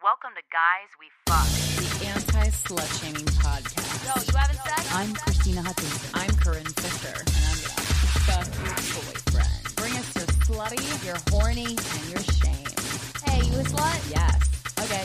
Welcome to Guys We Fuck, the anti-slut shaming podcast. Yo, you having sex? I'm Krystyna Hutchinson. I'm Corinne Fisher, and I'm gonna fuck your boyfriend. Bring us your slutty, your horny, and your shame. Hey, you a slut? Yes. Okay.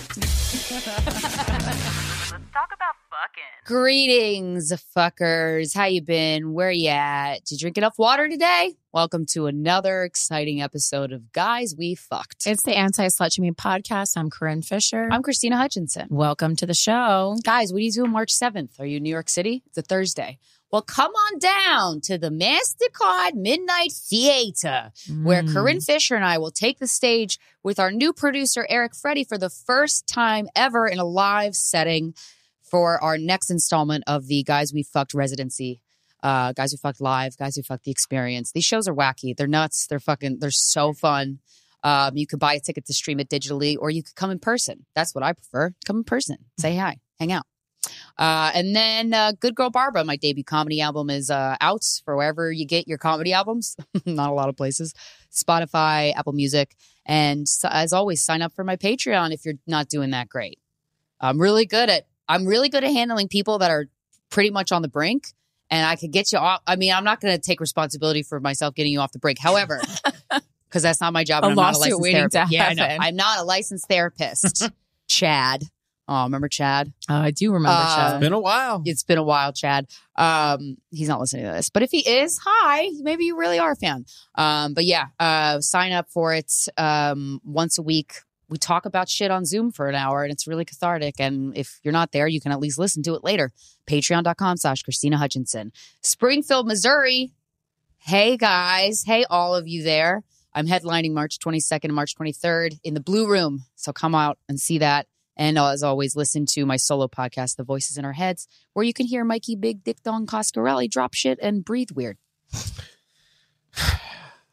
Let's talk about fucking. Greetings, fuckers. How you been? Where you at? Did you drink enough water today? Welcome to another exciting episode of Guys We Fucked. It's the Anti Slut Shaming Podcast. I'm Corinne Fisher. I'm Krystyna Hutchinson. Welcome to the show. Guys, what do you do on March 7th? Are you in New York City? It's a Thursday. Well, come on down to the MasterCard Midnight Theater, where Mm. Corinne Fisher and I will take the stage with our new producer, Eric Freddy, for the first time ever in a live setting for our next installment of the Guys We Fucked residency. Uh, Guys Who Fucked Live, Guys Who Fucked the Experience. These shows are wacky. They're nuts. They're fucking, they're so fun. Um, you could buy a ticket to stream it digitally, or you could come in person. That's what I prefer. Come in person, say hi, hang out. Uh, and then uh, Good Girl Barbara, my debut comedy album, is uh, out for wherever you get your comedy albums. Not a lot of places. Spotify, Apple Music. And so, as always, sign up for my Patreon if you're not doing that great. I'm really good at I'm really good at handling people that are pretty much on the brink. And I could get you off. I mean, I'm not going to take responsibility for myself getting you off the brink. However, because that's not my job. And I'm not a licensed therapist. Yeah, I know. I'm not a licensed therapist. Chad. Oh, remember Chad? Uh, I do remember Uh, Chad. It's been a while. It's been a while, Chad. Um, he's not listening to this, but if he is, hi, maybe you really are a fan. Um, but yeah, uh, sign up for it. Um, once a week, we talk about shit on Zoom for an hour, and it's really cathartic. And if you're not there, you can at least listen to it later. Patreon.com/slash Krystyna Hutchinson, Springfield, Missouri. Hey guys, hey all of you there. I'm headlining March 22nd and March 23rd in the Blue Room, so come out and see that. And as always, listen to my solo podcast, The Voices in Our Heads, where you can hear Mikey Big Dick Don Coscarelli drop shit and breathe weird.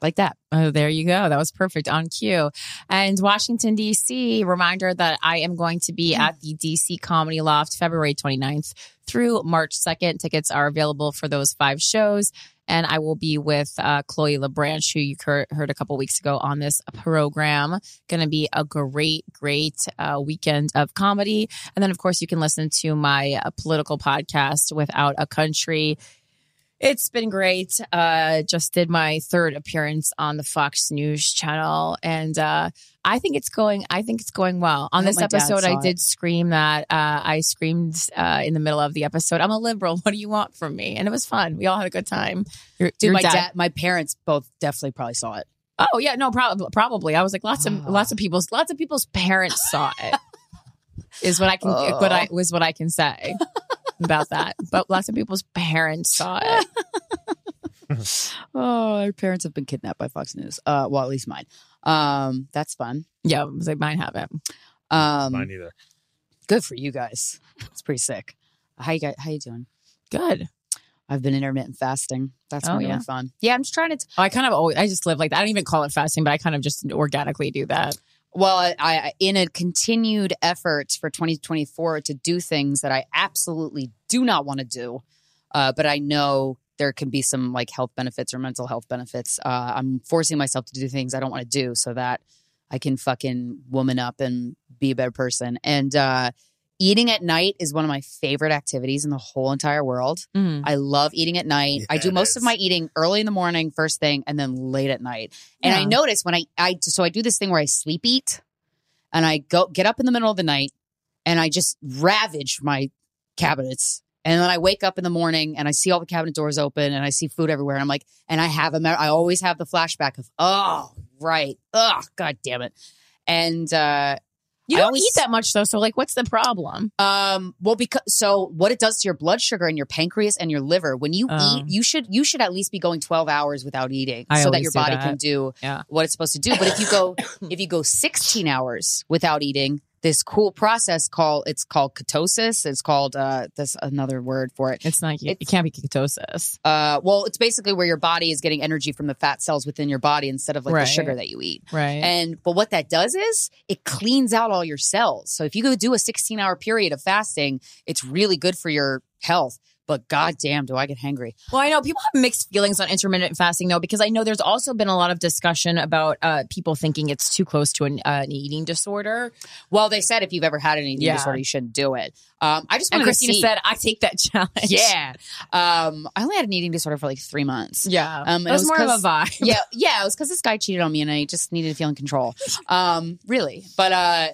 Like that. Oh, there you go. That was perfect on cue. And Washington, D.C., reminder that I am going to be at the D.C. Comedy Loft February 29th through March 2nd. Tickets are available for those five shows. And I will be with uh, Chloe LeBranch, who you heard a couple weeks ago on this program. Going to be a great, great uh, weekend of comedy. And then, of course, you can listen to my uh, political podcast, Without a Country. It's been great. Uh, just did my third appearance on the Fox News channel, and uh, I think it's going. I think it's going well. On this episode, I did it. scream that. Uh, I screamed uh, in the middle of the episode. I'm a liberal. What do you want from me? And it was fun. We all had a good time. Your, Dude, your my dad- dad, my parents both definitely probably saw it. Oh yeah, no, probably. Probably. I was like, lots of Oh. lots of people's lots of people's parents saw it. is what I can. Oh. What I was what I can say about that. But lots of people's parents saw it. Oh, our parents have been kidnapped by Fox News. Uh, well, at least mine. Um, that's fun. Yeah, it was like mine haven't. Um, Mine either. good for you guys. It's pretty sick. How you guys? How you doing? Good. I've been intermittent fasting. That's Oh, really yeah. fun. Yeah, I'm just trying to. T- Oh, I kind of always, I just live like that. I don't even call it fasting, but I kind of just organically do that. Well, I, I in a continued effort for 2024 to do things that I absolutely do not want to do, uh, but I know there can be some like health benefits or mental health benefits. Uh, I'm forcing myself to do things I don't want to do so that I can fucking woman up and be a better person. And uh, eating at night is one of my favorite activities in the whole entire world. Mhm. I love eating at night. I do most of my eating early in the morning, first thing, and then late at night. And I notice when I, I so I do this thing where I sleep eat, and I go get up in the middle of the night, and I just ravage my cabinets. And then I wake up in the morning and I see all the cabinet doors open and I see food everywhere. And I'm like, and I have a, I always have the flashback of, oh, right. Oh, God damn it. And, uh, You don't always- eat that much though, so like, what's the problem? um, well, because so what it does to your blood sugar and your pancreas and your liver when you Oh. eat, you should you should at least be going twelve hours without eating, I so that your body that. can do Yeah. what it's supposed to do. But if you go if you go sixteen hours without eating, this cool process called it's called ketosis. It's called uh, this another word for it. It's not. It can't be ketosis. Uh, well, it's basically where your body is getting energy from the fat cells within your body instead of like Right. the sugar that you eat. Right. And but what that does is it cleans out all your cells. So if you go do a 16 hour period of fasting, it's really good for your health. But goddamn, do I get hangry? Well, I know people have mixed feelings on intermittent fasting though, because I know there's also been a lot of discussion about uh, people thinking it's too close to an, uh, an eating disorder. Well, they said if you've ever had an eating Yeah. disorder, you shouldn't do it. Um, I just And Krystyna said, "I take that challenge." yeah. Um, I only had an eating disorder for like three months. yeah. Um, it was, was more of a vibe. yeah, yeah, it was because this guy cheated on me, and I just needed to feel in control. Um, really, but uh,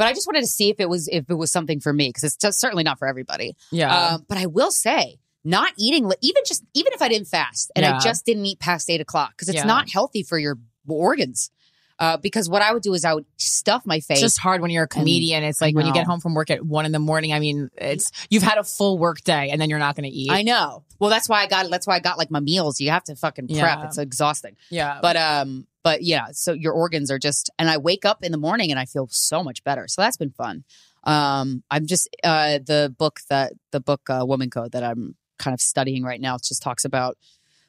but I just wanted to see if it was if it was something for me because it's just certainly not for everybody. Yeah. Um, but I will say, not eating, even just even if I didn't fast and Yeah. I just didn't eat past eight o'clock because it's Yeah. not healthy for your organs. Uh, because what I would do is I would stuff my face. it's just hard when you're a comedian. It's like when you get home from work at one in the morning. I mean, it's you've had a full work day and then you're not going to eat. I know. Well, that's why I got. That's why I got like my meals. You have to fucking prep. Yeah. It's exhausting. yeah. But um, but yeah. So your organs are just, and I wake up in the morning and I feel so much better. So that's been fun. Um, I'm just uh the book that the book uh, Woman Code that I'm kind of studying right now just talks about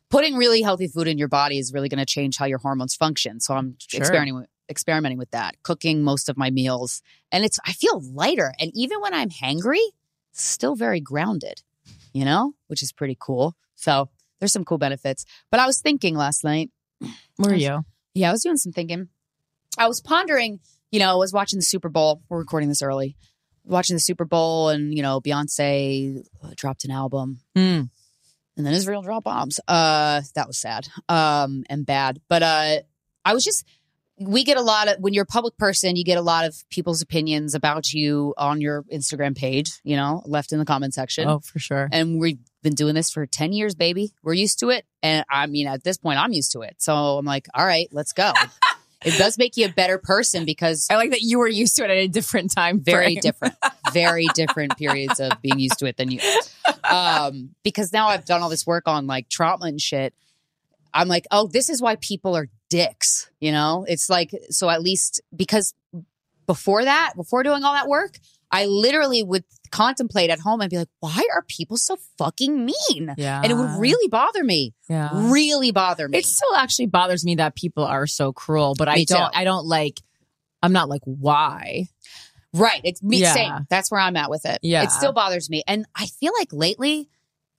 putting really healthy food in your body is really going to change how your hormones function. So I'm Sure. experimenting with experimenting with that, cooking most of my meals, and it's I feel lighter, and even when I'm hangry, still very grounded. You know, which is pretty cool. So there's some cool benefits. But I was thinking last night. Where are you? Yeah, I was doing some thinking. I was pondering, you know, I was watching the Super Bowl. We're recording this early. Watching the Super Bowl and, you know, Beyonce uh, dropped an album Mm. and then Israel dropped bombs. Uh that was sad. Um and bad. But uh I was just we get a lot of when you're a public person, you get a lot of people's opinions about you on your Instagram page, you know, left in the comment section. Oh, for sure. And we've been doing this for 10 years, baby. We're used to it. And I mean, at this point, I'm used to it. So I'm like, all right, let's go. it does make you a better person because I like that you were used to it at a different time. very frame. different, very different periods of being used to it than you. Um, because now I've done all this work on like trauma and shit. I'm like, oh, this is why people are dicks. You know, it's like, so at least because before that, before doing all that work, I literally would contemplate at home and be like, why are people so fucking mean? Yeah. And it would really bother me. Yeah. Really bother me. It still actually bothers me that people are so cruel, but I Me too. don't. I don't like. I'm not like why. Right. It's me Yeah. same. That's where I'm at with it. Yeah. It still bothers me. And I feel like lately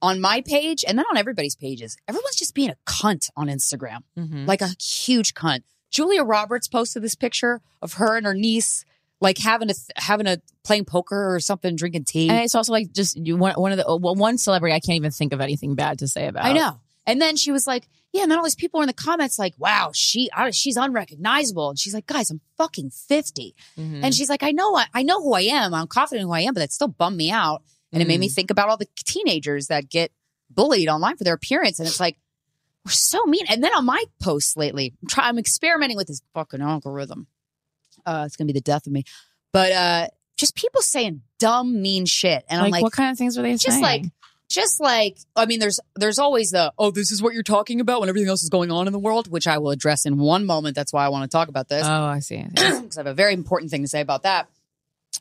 on my page and then on everybody's pages, everyone's just being a cunt on Instagram. Mm-hmm. Like a huge cunt. Julia Roberts posted this picture of her and her niece like having a having a playing poker or something, drinking tea. And it's also like just one one of the well, one celebrity I can't even think of anything bad to say about. I know. And then she was like, yeah, and then all these people in the comments like, wow, she she's unrecognizable. And she's like, guys, I'm fucking 50. Mhm. And she's like, I know, I, I know who I am. I'm confident in who I am, but that still bummed me out. And it made me think about all the teenagers that get bullied online for their appearance. And it's like, we're so mean. And then on my posts lately, I'm, try, I'm experimenting with this fucking algorithm. Uh, it's gonna be the death of me. But uh, just people saying dumb, mean shit, and like, I'm like, what kind of things were they saying? just saying? like just like I mean there's there's always the oh this is what you're talking about when everything else is going on in the world which I will address in one moment that's why I want to talk about this oh, I see. because I have a very important thing to say about that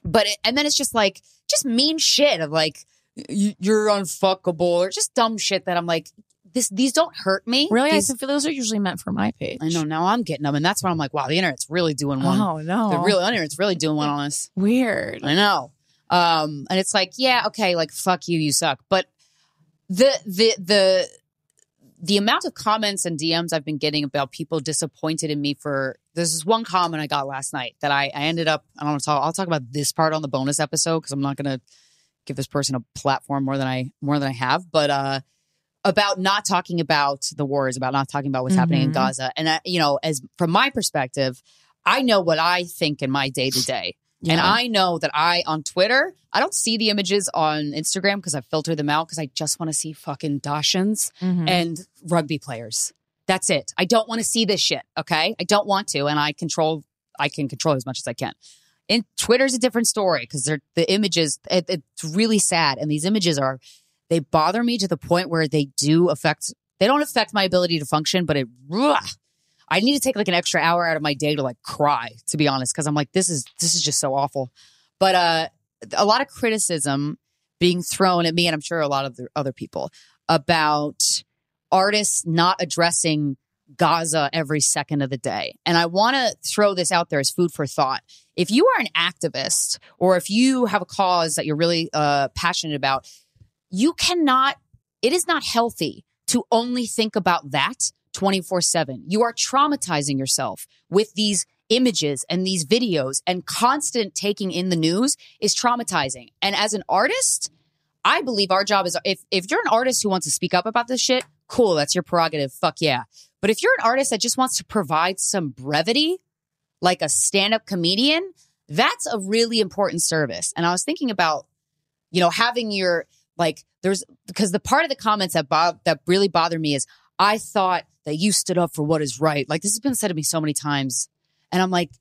but it, and then it's just like just mean shit of like "You- you're unfuckable or just dumb shit that I'm like this these don't hurt me. Really, These- I feel those are usually meant for my page. I know now I'm getting them, and that's why I'm like, wow, the internet's really doing one. Oh no, the real internet's really doing one on us. weird. I know. Um, and it's like, yeah, okay, like fuck you, you suck. But the the the the amount of comments and DMs I've been getting about people disappointed in me for this is one comment I got last night that I, I ended up I don't want to talk I'll talk about this part on the bonus episode because I'm not gonna give this person a platform more than I more than I have. But uh about not talking about the wars, about not talking about what's happening in Mhm. Gaza. And I, you know, as from my perspective, I know what I think in my day to day. And I know that I on Twitter, I don't see the images on Instagram because I filter them out because I just want to see fucking Dachshunds Mhm. and rugby players. That's it. I don't want to see this shit. Okay. I don't want to. And I control, I can control as much as I can. And Twitter's a different story because they're the images, it, it's really sad. And these images are, they bother me to the point where they do affect, they don't affect my ability to function, but it, ugh, I need to take like an extra hour out of my day to like cry, to be honest, because I'm like, this is, this is just so awful. But, uh, a lot of criticism being thrown at me, and I'm sure a lot of the other people about artists not addressing Gaza every second of the day. And I want to throw this out there as food for thought. If you are an activist or if you have a cause that you're really uh, passionate about, you cannot, it is not healthy to only think about that 24 7. You are traumatizing yourself with these images and these videos, and constant taking in the news is traumatizing. And as an artist, I believe our job is if if you're an artist who wants to speak up about this shit, cool, that's your prerogative. Fuck yeah. But if you're an artist that just wants to provide some brevity, like a stand-up comedian, that's a really important service. And I was thinking about, you know, having your like there's because the part of the comments that that really bother me is I thought that you stood up for what is right. Like this has been said to me so many times. And I'm like,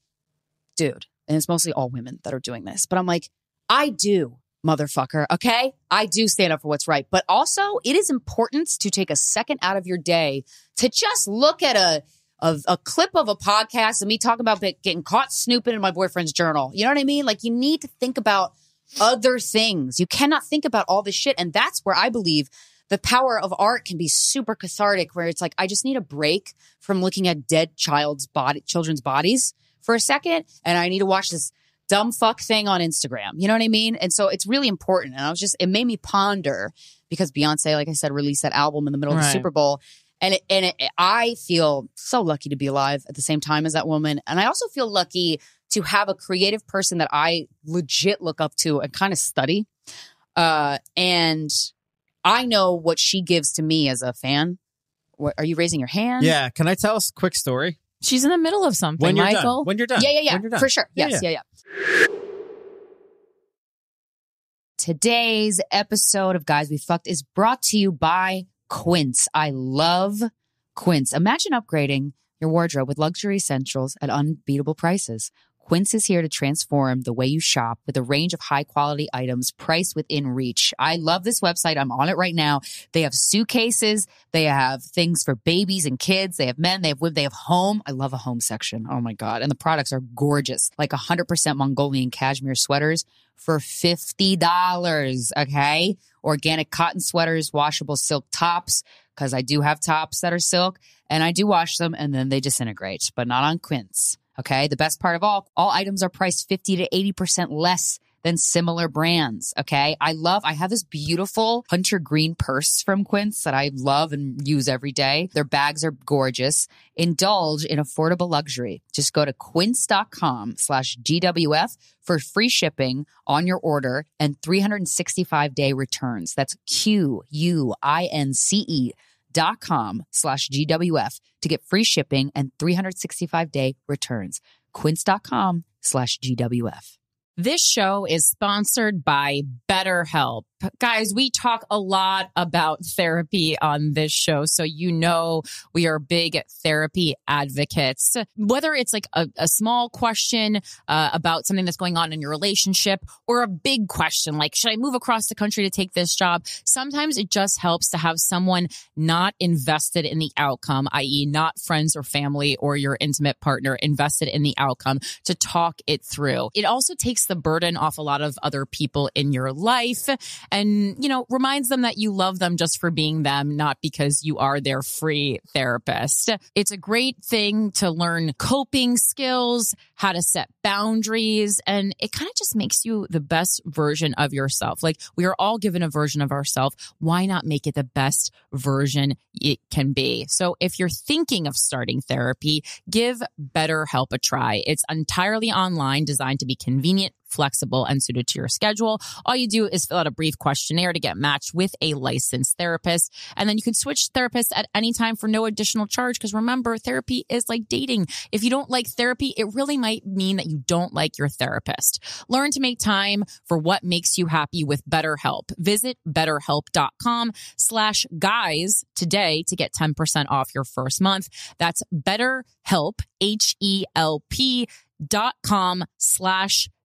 dude, and it's mostly all women that are doing this, but I'm like, I do, motherfucker. Okay. I do stand up for what's right. But also, it is important to take a second out of your day to just look at a, a, a clip of a podcast and me talking about getting caught snooping in my boyfriend's journal. You know what I mean? Like, you need to think about other things. You cannot think about all this shit. And that's where I believe the power of art can be super cathartic, where it's like, I just need a break from looking at dead child's body, children's bodies for a second. And I need to watch this dumb fuck thing on Instagram. You know what I mean? And so it's really important. And I was just, it made me ponder because Beyonce, like I said, released that album in the middle of the Super Bowl. And it, and it, I feel so lucky to be alive at the same time as that woman. And I also feel lucky to have a creative person that I legit look up to and kind of study. Uh, and I know what she gives to me as a fan. What, are you raising your hand? Yeah. Can I tell us a quick story? She's in the middle of something, When you're Michael. done. When you're done. Yeah, yeah, yeah. When you're done. For sure. Yeah, Yes, yeah. yeah, yeah. Today's episode of Guys We Fucked is brought to you by Quince. I love Quince. Imagine upgrading your wardrobe with luxury essentials at unbeatable prices. Quince is here to transform the way you shop with a range of high quality items priced within reach. I love this website. I'm on it right now. They have suitcases. They have things for babies and kids. They have men. They have women. They have home. I love a home section. Oh my God. And the products are gorgeous. Like 100% Mongolian cashmere sweaters for $50. Okay. Organic cotton sweaters, washable silk tops, because I do have tops that are silk and I do wash them and then they disintegrate, but not on Quince. Okay. The best part of all, all items are priced 50 to 80% less than similar brands. Okay. I love, I have this beautiful hunter green purse from Quince that I love and use every day. Their bags are gorgeous. Indulge in affordable luxury. Just go to quince.com slash GWF for free shipping on your order and 365 day returns. That's Q U I N C E dot com slash GWF to get free shipping and 365 day returns. Quince.com slash GWF. This show is sponsored by BetterHelp. Guys, we talk a lot about therapy on this show. So, you know, we are big therapy advocates. Whether it's like a, a small question uh, about something that's going on in your relationship or a big question like, should I move across the country to take this job? Sometimes it just helps to have someone not invested in the outcome, i.e., not friends or family or your intimate partner invested in the outcome to talk it through. It also takes the burden off a lot of other people in your life. And, you know, reminds them that you love them just for being them, not because you are their free therapist. It's a great thing to learn coping skills, how to set boundaries, and it kind of just makes you the best version of yourself. Like we are all given a version of ourselves. Why not make it the best version it can be? So if you're thinking of starting therapy, give BetterHelp a try. It's entirely online, designed to be convenient flexible, and suited to your schedule. All you do is fill out a brief questionnaire to get matched with a licensed therapist. And then you can switch therapists at any time for no additional charge. Because remember, therapy is like dating. If you don't like therapy, it really might mean that you don't like your therapist. Learn to make time for what makes you happy with BetterHelp. Visit betterhelp.com slash guys today to get 10% off your first month. That's betterhelp, H-E-L-P dot com slash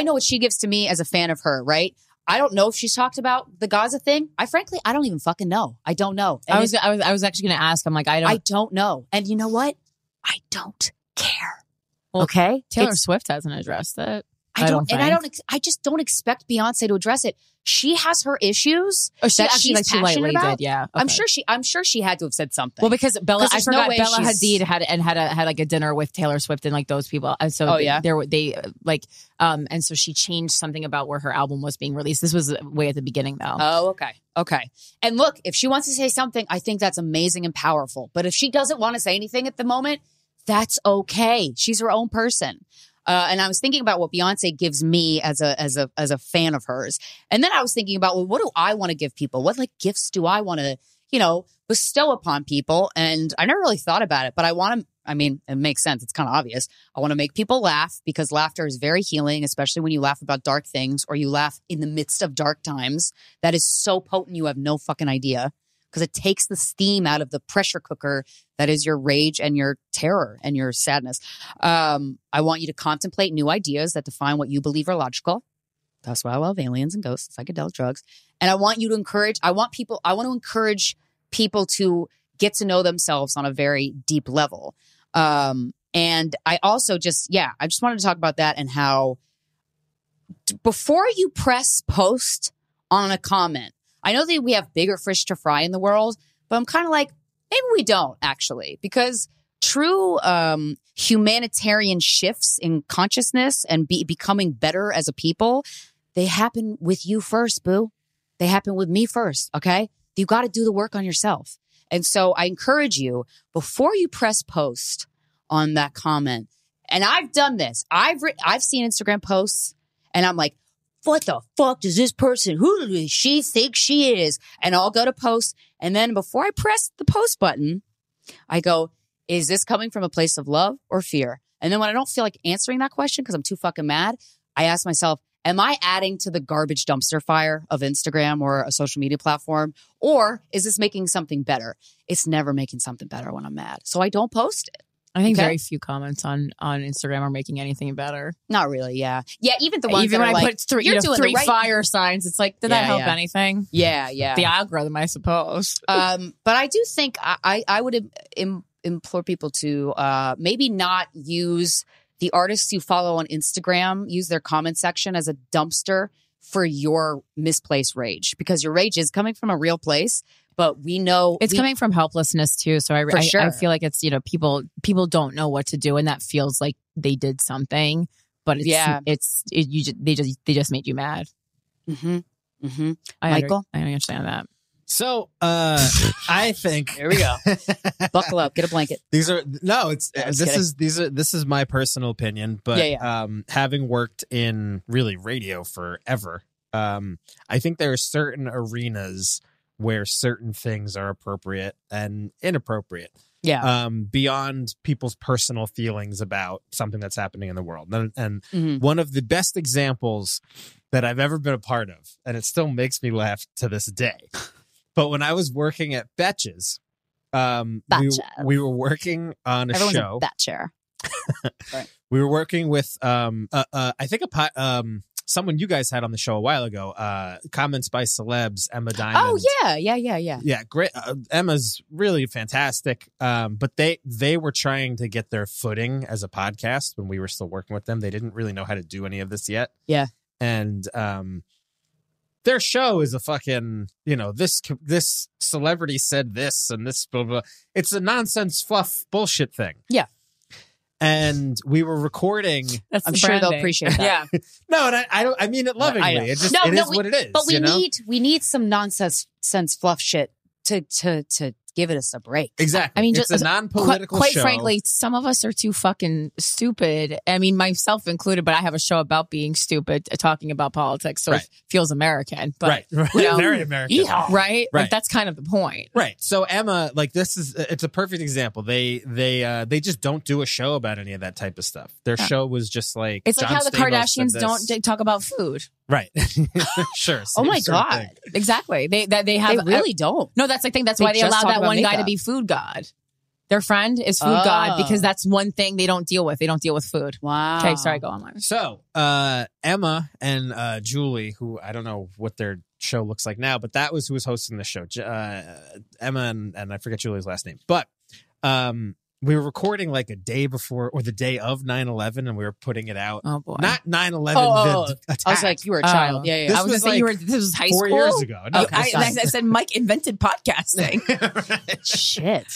I know what she gives to me as a fan of her, right? I don't know if she's talked about the Gaza thing. I frankly, I don't even fucking know. I don't know. And I was, I was, I was actually going to ask. I'm like, I don't. I don't know. And you know what? I don't care. Well, okay, Taylor It's- Swift hasn't addressed it. I don't, and I don't. I just don't expect Beyonce to address it. She has her issues. Oh, she that she's like, she passionate lightly about. did, yeah. I'm sure she. I'm sure she had to have said something. Well, because Bella, I there's no Bella she's- Hadid had and had a had like a dinner with Taylor Swift and like those people. And so Oh, they- yeah? there were they like um and so she changed something about where her album was being released. This was way at the beginning though. Oh, okay. Okay. And look, if she wants to say something, I think that's amazing and powerful. But if she doesn't want to say anything at the moment, that's okay. She's her own person. Uh, and I was thinking about what Beyonce gives me as a as a as a fan of hers, and then I was thinking about well, what do I want to give people? What like gifts do I want to you know bestow upon people? And I never really thought about it, but I want to. I mean, it makes sense. It's kind of obvious. I want to make people laugh because laughter is very healing, especially when you laugh about dark things or you laugh in the midst of dark times. That is so potent, you have no fucking idea because it takes the steam out of the pressure cooker that is your rage and your terror and your sadness. Um, I want you to contemplate new ideas that define what you believe are logical. That's why I love aliens and ghosts, psychedelic drugs. And I want you to encourage, I want people, I want to encourage people to get to know themselves on a very deep level. Um, and I also just, yeah, I just wanted to talk about that and how before you press post on a comment, I know that we have bigger fish to fry in the world, but I'm kind of like, maybe we don't actually, because true um, humanitarian shifts in consciousness and be- becoming better as a people, they happen with you first, boo. They happen with me first, okay? You got to do the work on yourself. And so I encourage you before you press post on that comment. And I've done this. I've writ- I've seen Instagram posts and I'm like, what the fuck does this person, who does she think she is? And I'll go to post. And then before I press the post button, I go, is this coming from a place of love or fear? And then when I don't feel like answering that question because I'm too fucking mad, I ask myself, am I adding to the garbage dumpster fire of Instagram or a social media platform? Or is this making something better? It's never making something better when I'm mad. So I don't post it. I think Okay. very few comments on on Instagram are making anything better. Not really, yeah. Yeah, even the ones Even that when are I like, put three, you're you know, doing three right- fire signs, it's like, did that help yeah. anything? Yeah, yeah. The algorithm, I suppose. um, but I do think I, I, I would im- im- implore people to uh, maybe not use the artists you follow on Instagram, use their comment section as a dumpster for your misplaced rage because your rage is coming from a real place. But we know It's we- coming from helplessness too. So I, For I, sure. I feel like it's you know people people don't know what to do, and that feels like they did something, but it's Yeah. it's it, you just, they just they just made you mad. Mm-hmm. Mm-hmm. I under- Michael? I understand that. So, uh, I think Here we go. Buckle up. Get a blanket. these are no. It's I was this kidding. is these are this is my personal opinion, but Yeah, um, having worked in really radio forever, um, I think there are certain arenas where certain things are appropriate and inappropriate. Yeah. Um, beyond people's personal feelings about something that's happening in the world. And, and Mhm. one of the best examples that I've ever been a part of, and it still makes me laugh to this day. But when I was working at Betches, um, we, we were working on a Everyone's show. a betcher. we were working with um uh, uh I think a pot um someone you guys had on the show a while ago uh comments by celebs Emma Diamond Oh yeah, yeah, yeah, yeah. yeah great uh, Emma's really fantastic um but they they were trying to get their footing as a podcast when we were still working with them they didn't really know how to do any of this yet Yeah. and um their show is a fucking you know this this celebrity said this and this blah blah it's a nonsense fluff bullshit thing Yeah. And we were recording That's I'm the sure they'll appreciate that. Yeah. no and I, I don't I mean it lovingly I it just no, it no, is we- what it is But we you know? need we need some nonsense sense fluff shit to to to give it us a break. exactly I mean, it's just a non-political show. quite show. frankly, some of us are too fucking stupid. I mean, myself included. But I have a show about being stupid, uh, talking about politics, so Right. it feels American. But right right you know, very American Yeah, right? Right. Like that's kind of the point. Right. So Emma, like this is it's a perfect example. They they uh they just don't do a show about any of that type of stuff. Their Yeah. show was just like It's like how the Stamos said Kardashians don't talk about food. Right. sure. Oh my god. thing. Exactly. They they, they have They really don't. No, that's the thing. That's They why they allow allowed talk that about one guy to be food god. Their friend is food god Oh. because that's one thing they don't deal with. They don't deal with food. Wow. Okay, sorry, go on. Myra. So uh Emma and uh Julie, who I don't know what their show looks like now, but that was who was hosting the show. Uh, Emma and, and I forget Julie's last name, but um we were recording like a day before or the day of 9-11 and we were putting it out. Oh boy. Not 9-11 Oh, oh, the oh. I was like, you were a Oh. child. Yeah, yeah. This I was, was gonna say you were. This was high four school. years ago. No, Oh, I, I, I said Mike invented podcasting. Shit.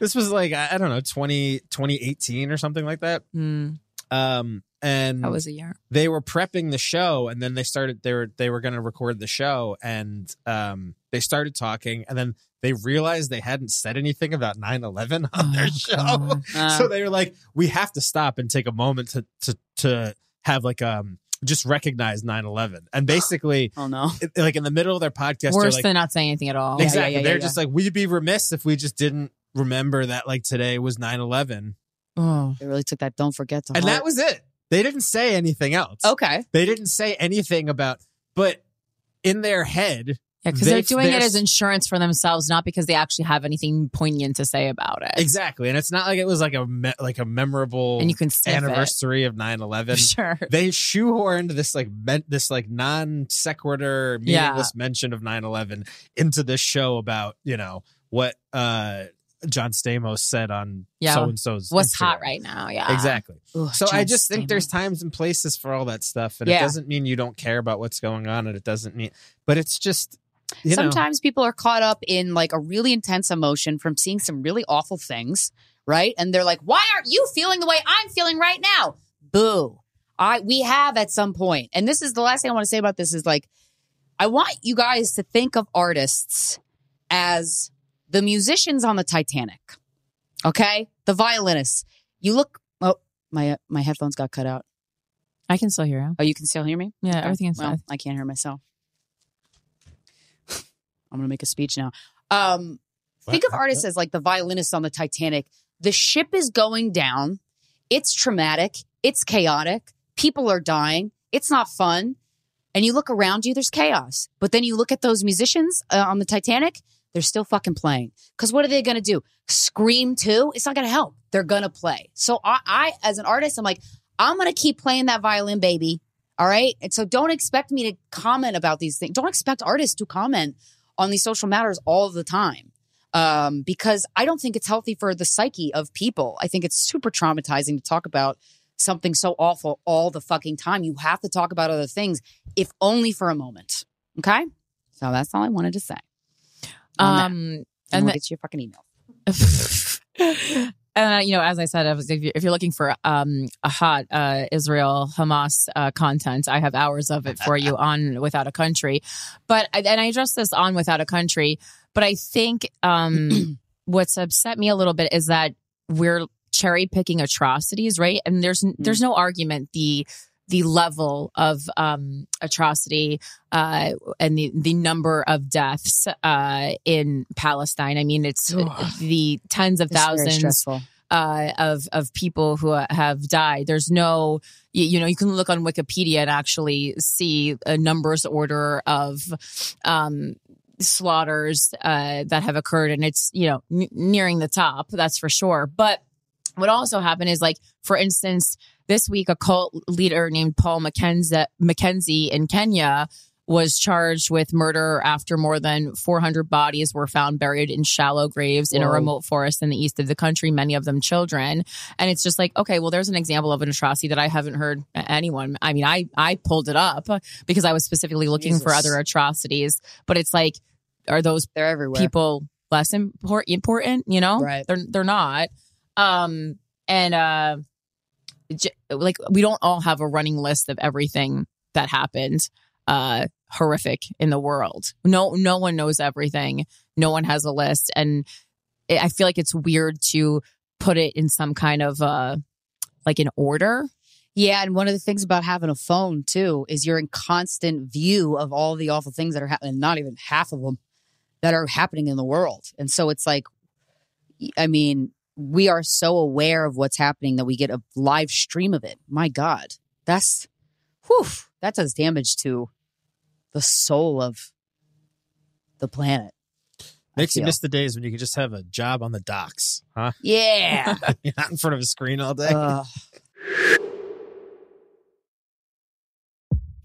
this was like I I don't know 20 2018 or something like that. Hmm, Um and that was a year. they were prepping the show and then they started they were they were going to record the show and um they started talking and then they realized they hadn't said anything about 9/11 on their Oh, show. Uh, so they were like we have to stop and take a moment to to to have like um just recognize 9/11. And basically oh no. it- like in the middle of their podcast they're Worse like than not saying anything at all. Yeah, exactly yeah, they're yeah. just like we'd be remiss if we just didn't remember that like today was 9/11 Oh. They really took that don't forget to and heart. that was it. They didn't say anything else. Okay. They didn't say anything about, but in their head, Yeah, because they're doing it as insurance for themselves, not because they actually have anything poignant to say about it. exactly, and it's not like it was like a me- like a memorable And you can sniff it. anniversary of 9-11. Sure. They shoehorned this like men- this like non sequitur meaningless mention of 9-11 into this show about you know what uh John Stamos said on so and so's. What's hot right now? Yeah. Exactly. So I John just think there's times and places for all that stuff, and Yeah. it doesn't mean you don't care about what's going on, and it doesn't mean, but it's just you know. Sometimes people are caught up in like a really intense emotion from seeing some really awful things, right? And they're like, "Why aren't you feeling the way I'm feeling right now?" Boo. I we have at some point. And this is the last thing I want to say about this is like I want you guys to think of artists as the musicians on the Titanic. Okay? The violinists. You look Oh, my my headphones got cut out. I can still hear you. Oh, you can still hear me? Yeah, Okay. everything is well, fine. I can't hear myself. I'm gonna make a speech now. Um, think of artists as like the violinists on the Titanic. The ship is going down. It's traumatic. It's chaotic. People are dying. It's not fun. And you look around you, there's chaos. But then you look at those musicians uh, on the Titanic, they're still fucking playing. Because what are they going to do? Scream too? It's not going to help. They're going to play. So I, I, as an artist, I'm like, I'm going to keep playing that violin, baby. All right. And so don't expect me to comment about these things. Don't expect artists to comment on these social matters all the time. Um, because I don't think it's healthy for the psyche of people. I think it's super traumatizing to talk about something so awful all the fucking time. You have to talk about other things, if only for a moment. Okay. So that's all I wanted to say. that. Um, and and we'll the- get you your fucking email. uh, you know, as I said, if you're, looking for um, a hot uh, Israel Hamas uh, content, I have hours of it for you on Without a Country. But and I address this on Without a Country. But I think um, what's upset me a little bit is that we're cherry picking atrocities, right? And there's there's no argument the the level of um, atrocity uh, and the, the number of deaths uh, in Palestine. I mean, it's the tens of It's thousands uh, of of people who uh, have died. There's no, you, you know, you can look on Wikipedia and actually see a numbers order of um, slaughters uh, that have occurred, and it's you know n- nearing the top. That's for sure. But what also happened is like, for instance, this week a cult leader named Paul Mackenzie, Mackenzie in Kenya was charged with murder after more than 400 bodies were found buried in shallow graves in a remote forest in the east of the country, many of them children. And it's just like, okay, well, there's an example of an atrocity that I haven't heard anyone. I mean, I, I pulled it up because I was specifically looking for other atrocities, but it's like, are those They're everywhere. people less import- important, you know? Right. They're, they're not. Um, and, uh, like we don't all have a running list of everything that happened uh horrific in the world. No no one knows everything. No one has a list. And i feel like it's weird to put it in some kind of uh like an order. Yeah, and one of the things about having a phone too is you're in constant view of all the awful things that are happening. Not even half of them that are happening in the world, and so it's like, I mean, we are so aware of what's happening that we get a live stream of it. My God, that's, whew, that does damage to the soul of the planet. I Makes you miss the days when you could just have a job on the docks, huh? Yeah. You're not in front of a screen all day. Ugh.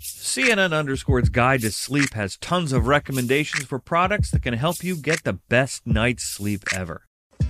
CNN Underscored's Guide to Sleep has tons of recommendations for products that can help you get the best night's sleep ever.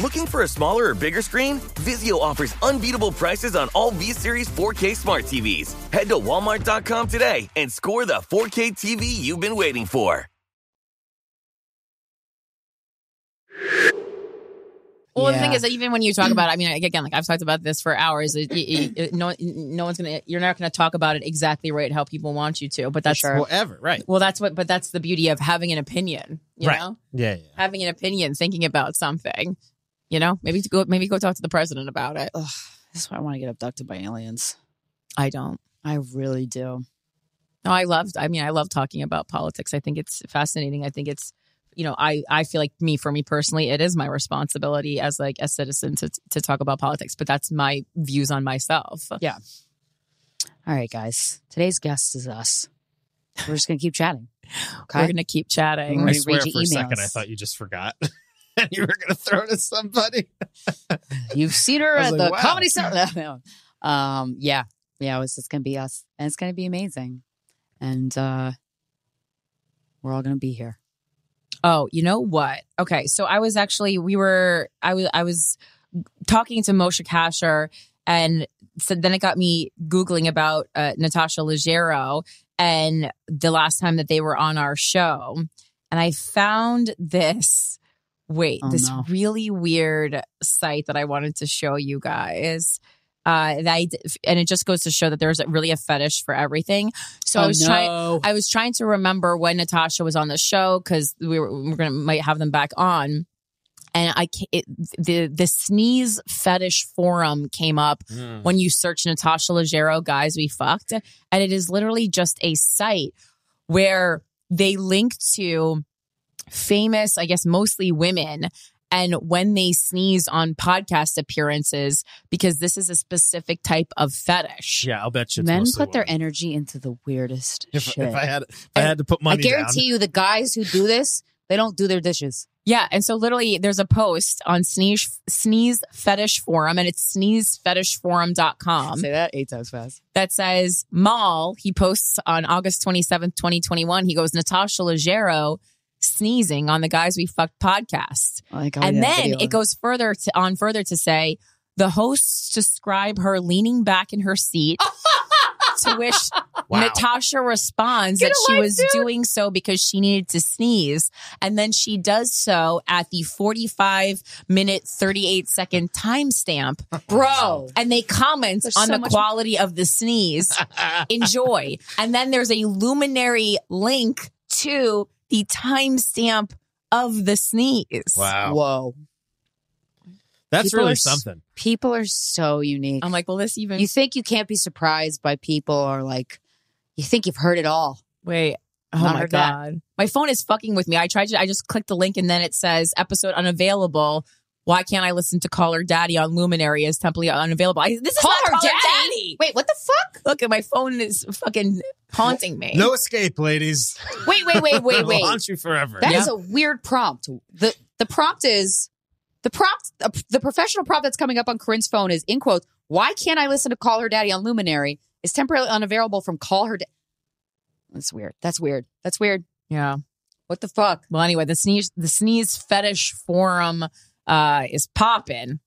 Looking for a smaller or bigger screen? Vizio offers unbeatable prices on all V Series 4K smart TVs. Head to Walmart.com today and score the 4K TV you've been waiting for. Well, the thing is that even when you talk about, it, I mean, again, like I've talked about this for hours. It, it, it- no, no one's gonna. You're not gonna talk about it exactly right how people want you to. But that's sure. Well, ever, right. Well, that's what. But that's the beauty of having an opinion. You Right. know, Yeah, yeah. having an opinion, thinking about something. You know, maybe to go, maybe go talk to the president about it. Ugh, this is why I want to get abducted by aliens. I don't. I really do. No, I love. I mean, I love talking about politics. I think it's fascinating. I think it's, you know, I I feel like me for me personally, it is my responsibility as like a citizen to to talk about politics. But that's my views on myself. Yeah. All right, guys. Today's guest is us. We're just gonna keep chatting. Okay. We're gonna keep chatting. I swear for your a second I thought you just forgot. and you were going to throw it at somebody. You've seen her at like, the wow. comedy center. No, no. Um, yeah, yeah. It's just gonna be us, and it's gonna be amazing, and uh we're all gonna be here. Oh, you know what? Okay, so I was actually we were I was I was talking to Moshe Kasher, and so then it got me googling about uh, Natasha Leggero and the last time that they were on our show, and I found this. Wait, Oh, this no. really weird site that I wanted to show you guys. Uh, that I, and it just goes to show that there's really a fetish for everything. So I Oh, was trying. I was trying to remember when Natasha was on the show because we were, we are gonna might have them back on. And I it, the the sneeze fetish forum came up Mm. when you search Natasha Leggero guys we fucked, and it is literally just a site where they link to famous, I guess mostly women and when they sneeze on podcast appearances because this is a specific type of fetish. Yeah, I'll bet you. It's Men mostly put their energy into the weirdest If, shit. if I had, if I had to put money, I guarantee down, you, the guys who do this, they don't do their dishes. Yeah, and so literally there's a post on sneeze sneeze fetish forum and it's sneezefetishforum.com. Say that eight times fast. that says Maul, he posts on August 27th, 2021. He goes, Natasha Leggero sneezing on the Guys We Fucked podcast. Like, oh, and yeah, then video. it goes further to, on further to say the hosts describe her leaning back in her seat. to which Wow. Natasha responds Get that she life, was dude. doing so because she needed to sneeze. And then she does so at the 45 minute, 38 second timestamp. Bro. And they comment There's on so the much- quality of the sneeze. Enjoy. And then there's a luminary link to the timestamp of the sneeze. wow, Whoa. that's People really are something. People are so unique. I'm like, well, this even. you think you can't be surprised by people or like, you think you've heard it all. Wait. Oh Not my heard that. god. My phone is fucking with me. I tried to I just clicked the link and then it says episode unavailable. Why can't I listen to Call Her Daddy on Luminary is temporarily unavailable? I, this is Call not Her Call Her Daddy? Daddy. Wait, what the fuck? Look at my phone is fucking haunting me. No escape, ladies. Wait, wait, wait, wait, It'll wait. haunt you forever. That is Yeah. a weird prompt. The the prompt is the prompt uh, the professional prompt that's coming up on Corinne's phone is in quotes, why can't I listen to Call Her Daddy on Luminary? Is temporarily unavailable from Call Her Daddy. That's weird. That's weird. That's weird. Yeah. What the fuck? Well, anyway, the sneeze the sneeze fetish forum uh is popping.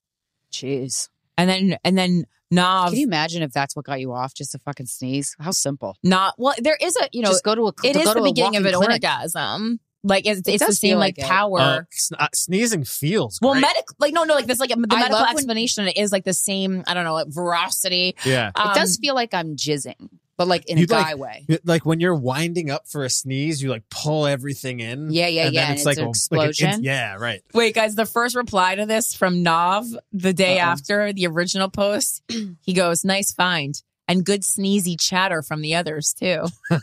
Jeez. And then and then Nav Can you imagine if that's what got you off? Just a fucking sneeze? How simple. not well, there is a you know Just go to a it go the beginning of an clinic. orgasm. Like it's, It it's the does same feel like like power. Uh, sn- uh, sneezing feels Well, great. medic, like no, no, like this, like the I medical explanation is like the same. I don't know, like veracity. yeah. Um, it does feel like I'm jizzing, but like in a You'd like- guy way. Like when you're winding up for a sneeze, you like pull everything in. Yeah, yeah, and yeah, Then and it's like it's an a- like an explosion. yeah, right. Wait, guys, the first reply to this from Nav the day Uh-oh. after the original post, he goes, "Nice find." And good sneezy chatter from the others too.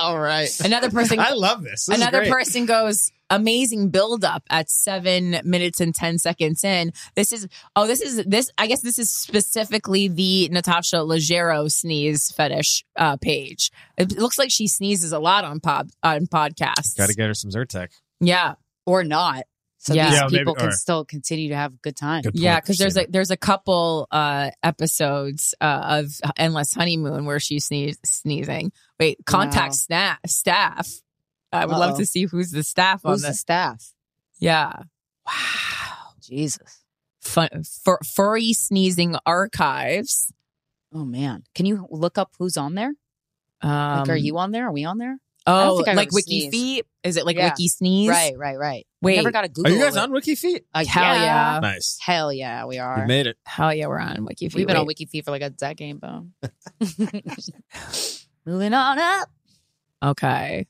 All right. Another person, I love this. This another person goes, "Amazing build up at seven minutes and ten seconds in." This is oh, this is this. I guess this is specifically the Natasha Leggero sneeze fetish uh, page. It looks like she sneezes a lot on pod on podcasts. Got to get her some Zyrtec. yeah, Or not. So Yeah. these Yeah, maybe- people can or- still continue to have a good time. Good Yeah, because there's a there's a couple uh episodes uh, of Endless Honeymoon where she's sneeze, sneezing. Wait, contact Wow. sna- staff. I would love Uh-oh. to see who's the staff on Who's the staff? Yeah, Wow. Jesus. Fun, fur, furry sneezing archives. Oh man. Can you look up who's on there? Um, Like, are you on there? Are we on there? I don't Oh, like Wiki sneeze. Feet? Is it like Yeah. Wiki Sneeze? Right, right, right. Wait, I never got a Google. Are Google. you guys it. on Wiki Feet? Uh, Hell yeah. Nice. Hell yeah, we are. You made it. Hell yeah, we're on Wiki Feet. We've been on Wiki Feet for like a decade, though. Moving on up. Okay.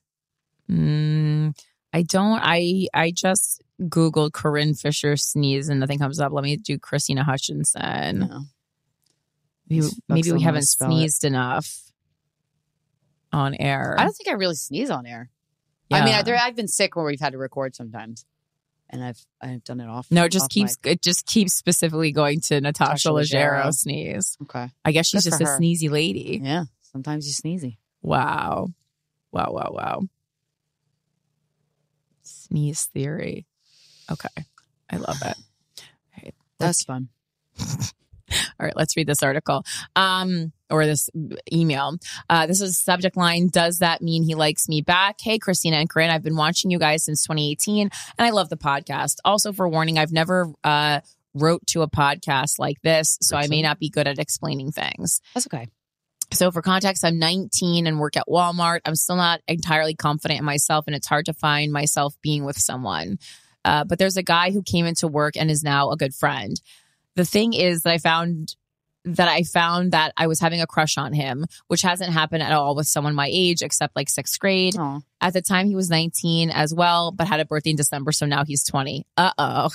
Mm, I don't. I I just googled Corinne Fisher sneeze and nothing comes up. Let me do Krystyna Hutchinson. No. Maybe, maybe we haven't to spell it. sneezed enough on air. I don't think I really sneeze on air. I mean, I, there, I've been sick where we've had to record sometimes, and I've I've done it off. no, it just off keeps mic. it just keeps specifically going to Natasha, Natasha Leggero Leggero. sneeze. Okay. I guess she's Good just a her. sneezy lady. Yeah. Sometimes you sneezy. Wow. Wow, wow, wow. Sneeze theory. Okay. I love it. All right. That's fun. All right, let's read this article um, or this email. Uh, this is subject line Does that mean he likes me back? Hey, Krystyna and Corinne, I've been watching you guys since 2018 and I love the podcast. Also, for warning, I've never uh, wrote to a podcast like this, so I may not be good at explaining things. That's okay. So, for context, I'm 19 and work at Walmart. I'm still not entirely confident in myself, and it's hard to find myself being with someone. Uh, but there's a guy who came into work and is now a good friend. The thing is that I found that I found that I was having a crush on him, which hasn't happened at all with someone my age, except like sixth grade. Aw. At the time, he was 19 as well, but had a birthday in December, so now he's 20. Uh oh.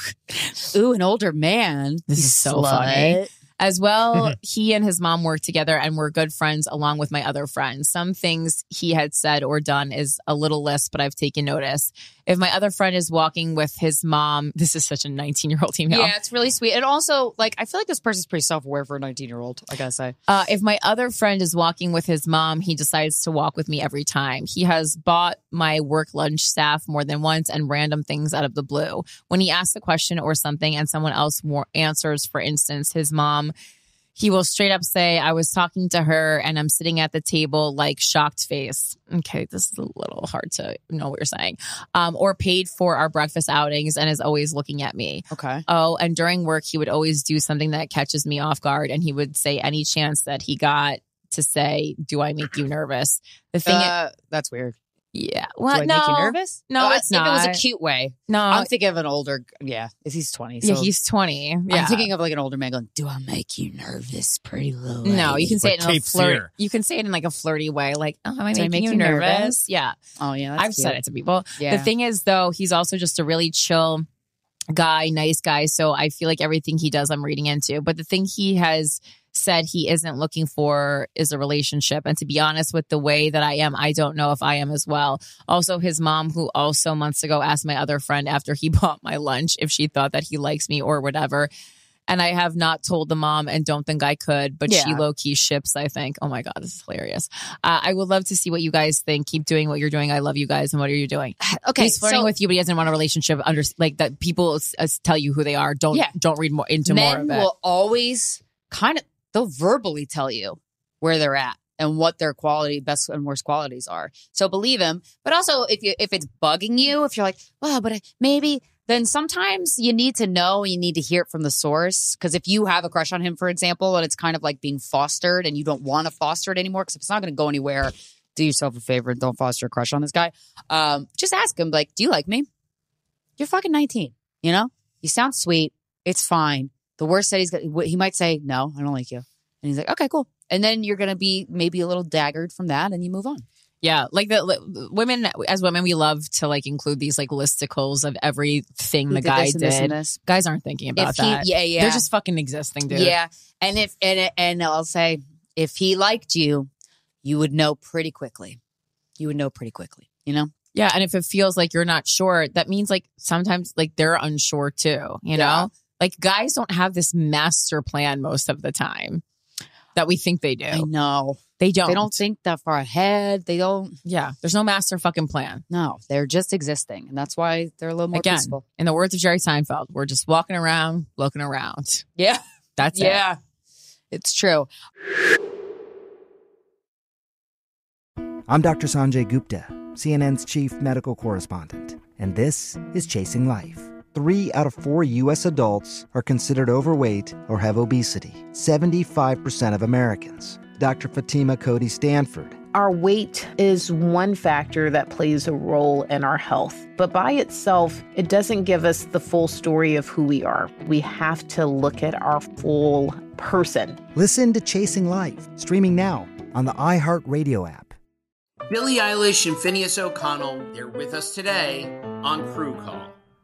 Ooh, an older man. This You is so slut. funny. As well, he and his mom work together and were good friends along with my other friends. Some things he had said or done is a little list, but I've taken notice. If my other friend is walking with his mom, this is such a 19 year old email. Yeah, it's really sweet. And also, like, I feel like this person's pretty self aware for a 19 year old, I gotta say. Uh, if my other friend is walking with his mom, he decides to walk with me every time. He has bought my work lunch staff more than once and random things out of the blue. When he asks a question or something and someone else more answers, for instance, his mom, he will straight up say, I was talking to her and I'm sitting at the table like shocked face. Okay, this is a little hard to know what you're saying. Um, or paid for our breakfast outings and is always looking at me. Okay. Oh, and during work, he would always do something that catches me off guard and he would say any chance that he got to say, Do I make you nervous? The thing Uh, that's weird. Yeah. Do Well, I no, make you nervous? No, Uh, it's if not. it was a cute way. No, I'm thinking of an older, yeah, he's 20. yeah, he's 20. I'm thinking of like an older man going, Do I make you nervous, pretty little No, you can say Like it in a flirt. Fear. You can say it in like a flirty way, like, "Oh, am I Do I making make you you nervous?" nervous? Yeah, Oh, yeah. That's I've said it to people. Yeah. The thing is, though, he's also just a really chill guy, nice guy. So I feel like everything he does, I'm reading into. But the thing he has said he isn't looking for is a relationship. And to be honest, with the way that I am, I don't know if I am as well. Also, his mom, who also months ago asked my other friend after he bought my lunch if she thought that he likes me or whatever. And I have not told the mom and don't think I could, but she low key ships, I think. Oh my God, this is hilarious. Uh, I would love to see what you guys think. Keep doing what you're doing. I love you guys. And what are you doing? Okay, He's flirting so- with you, but he doesn't want a relationship under like that people uh, tell you who they are. Don't, Yeah. don't read more into more Men of it. will always kind of, they'll verbally tell you where they're at and what their quality, best and worst qualities are. So believe him. But also, if you if it's bugging you, if you're like, well, but I, maybe, then sometimes you need to know. You need to hear it from the source. Because if you have a crush on him, for example, and it's kind of like being fostered, and you don't want to foster it anymore, because it's not going to go anywhere, do yourself a favor and don't foster a crush on this guy. Um, just ask him, like, do you like me? You're fucking 19. You know, you sound sweet. It's fine. The worst that he's got, he might say, no, I don't like you. And he's like, okay, cool. And then you're going to be maybe a little daggered from that and you move on. Yeah, like the women as women, we love to like include these like listicles of everything Who the did guy this and this did. and this. Guys aren't thinking about If he- that. yeah, yeah. They're just fucking existing, dude. Yeah. And if, and, and I'll say, if he liked you, you would know pretty quickly. You would know pretty quickly, you know? Yeah, and if it feels like you're not sure, that means like sometimes like they're unsure too, you know? Yeah. Like guys don't have this master plan most of the time that we think they do. I know. They don't. They don't think that far ahead. They don't. Yeah, there's no master fucking plan. No, they're just existing. And that's why they're a little more Again, peaceful. in the words of Jerry Seinfeld, we're just walking around, looking around. Yeah. That's it. yeah. It's true. I'm Dr. Sanjay Gupta, CNN's chief medical correspondent, and this is Chasing Life. Three out of four U.S. adults are considered overweight or have obesity, 75% of Americans. Dr. Fatima Cody Stanford. Our weight is one factor that plays a role in our health, but by itself, it doesn't give us the full story of who we are. We have to look at our full person. Listen to Chasing Life, streaming now on the iHeartRadio app. Billie Eilish and Finneas O'Connell, they're with us today on Crew Call.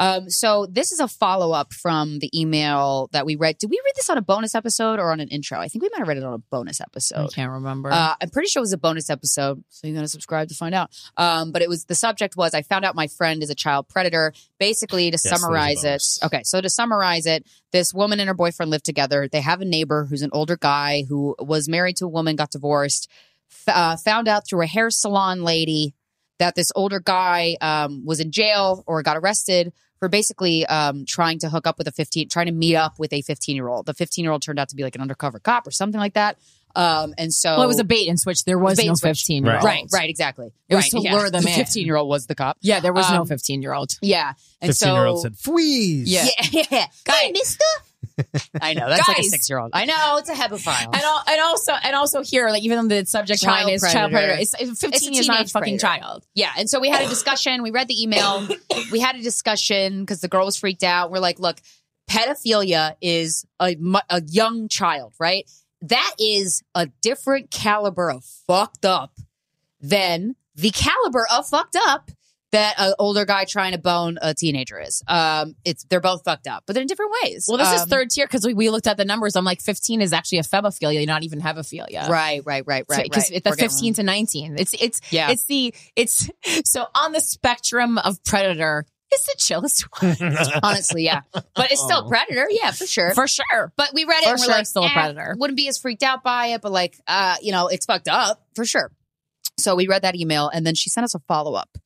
Um, so this is a follow up from the email that we read. Did we read this on a bonus episode or on an intro? I think we might have read it on a bonus episode. I can't remember. Uh, I'm pretty sure it was a bonus episode, so you're gonna subscribe to find out. Um, but it was the subject was I found out my friend is a child predator. Basically, to Yes, summarize it, okay. So to summarize it, this woman and her boyfriend live together. They have a neighbor who's an older guy who was married to a woman, got divorced, f- uh, found out through a hair salon lady that this older guy um, was in jail or got arrested for basically um, trying to hook up with a 15, trying to meet up with a 15 year old. The 15 year old turned out to be like an undercover cop or something like that. Um, and so well, it was a bait and switch. There was Bait no switch. 15 year old. Right, right, exactly. It was to yeah. lure them The in. 15 year old was the cop. Yeah, there was no Um, 15 year old. Yeah. And 15 year old said, Fweeze. Yeah. yeah. Guy, mister. I know. That's like a six year old. I know. It's a hebephile. And, al- and also and also here, like even though the subject Child line is child predator. predator, it's, it's 15 It's is not a fucking predator. child. Yeah. And so we had a discussion. We read the email. we had a discussion because the girl was freaked out. We're like, look, pedophilia is a, a young child, right? That is a different caliber of fucked up than the caliber of fucked up that an older guy trying to bone a teenager is. Um, it's they're both fucked up, but they're in different ways. Well, this is Um, third tier because we, we looked at the numbers. I'm like, 15 is actually a febophilia, not even hebophilia. Right, right, right, right. Because right. the 15 to 19. It's it's Yeah. it's the it's so on the spectrum of predator, it's the chillest one. Honestly, yeah. But it's still Oh. predator, yeah, for sure. For sure. But we read it For and we're sure like, it's still a eh, predator. Wouldn't be as freaked out by it, but like, uh, you know, it's fucked up for sure. So we read that email and then she sent us a follow up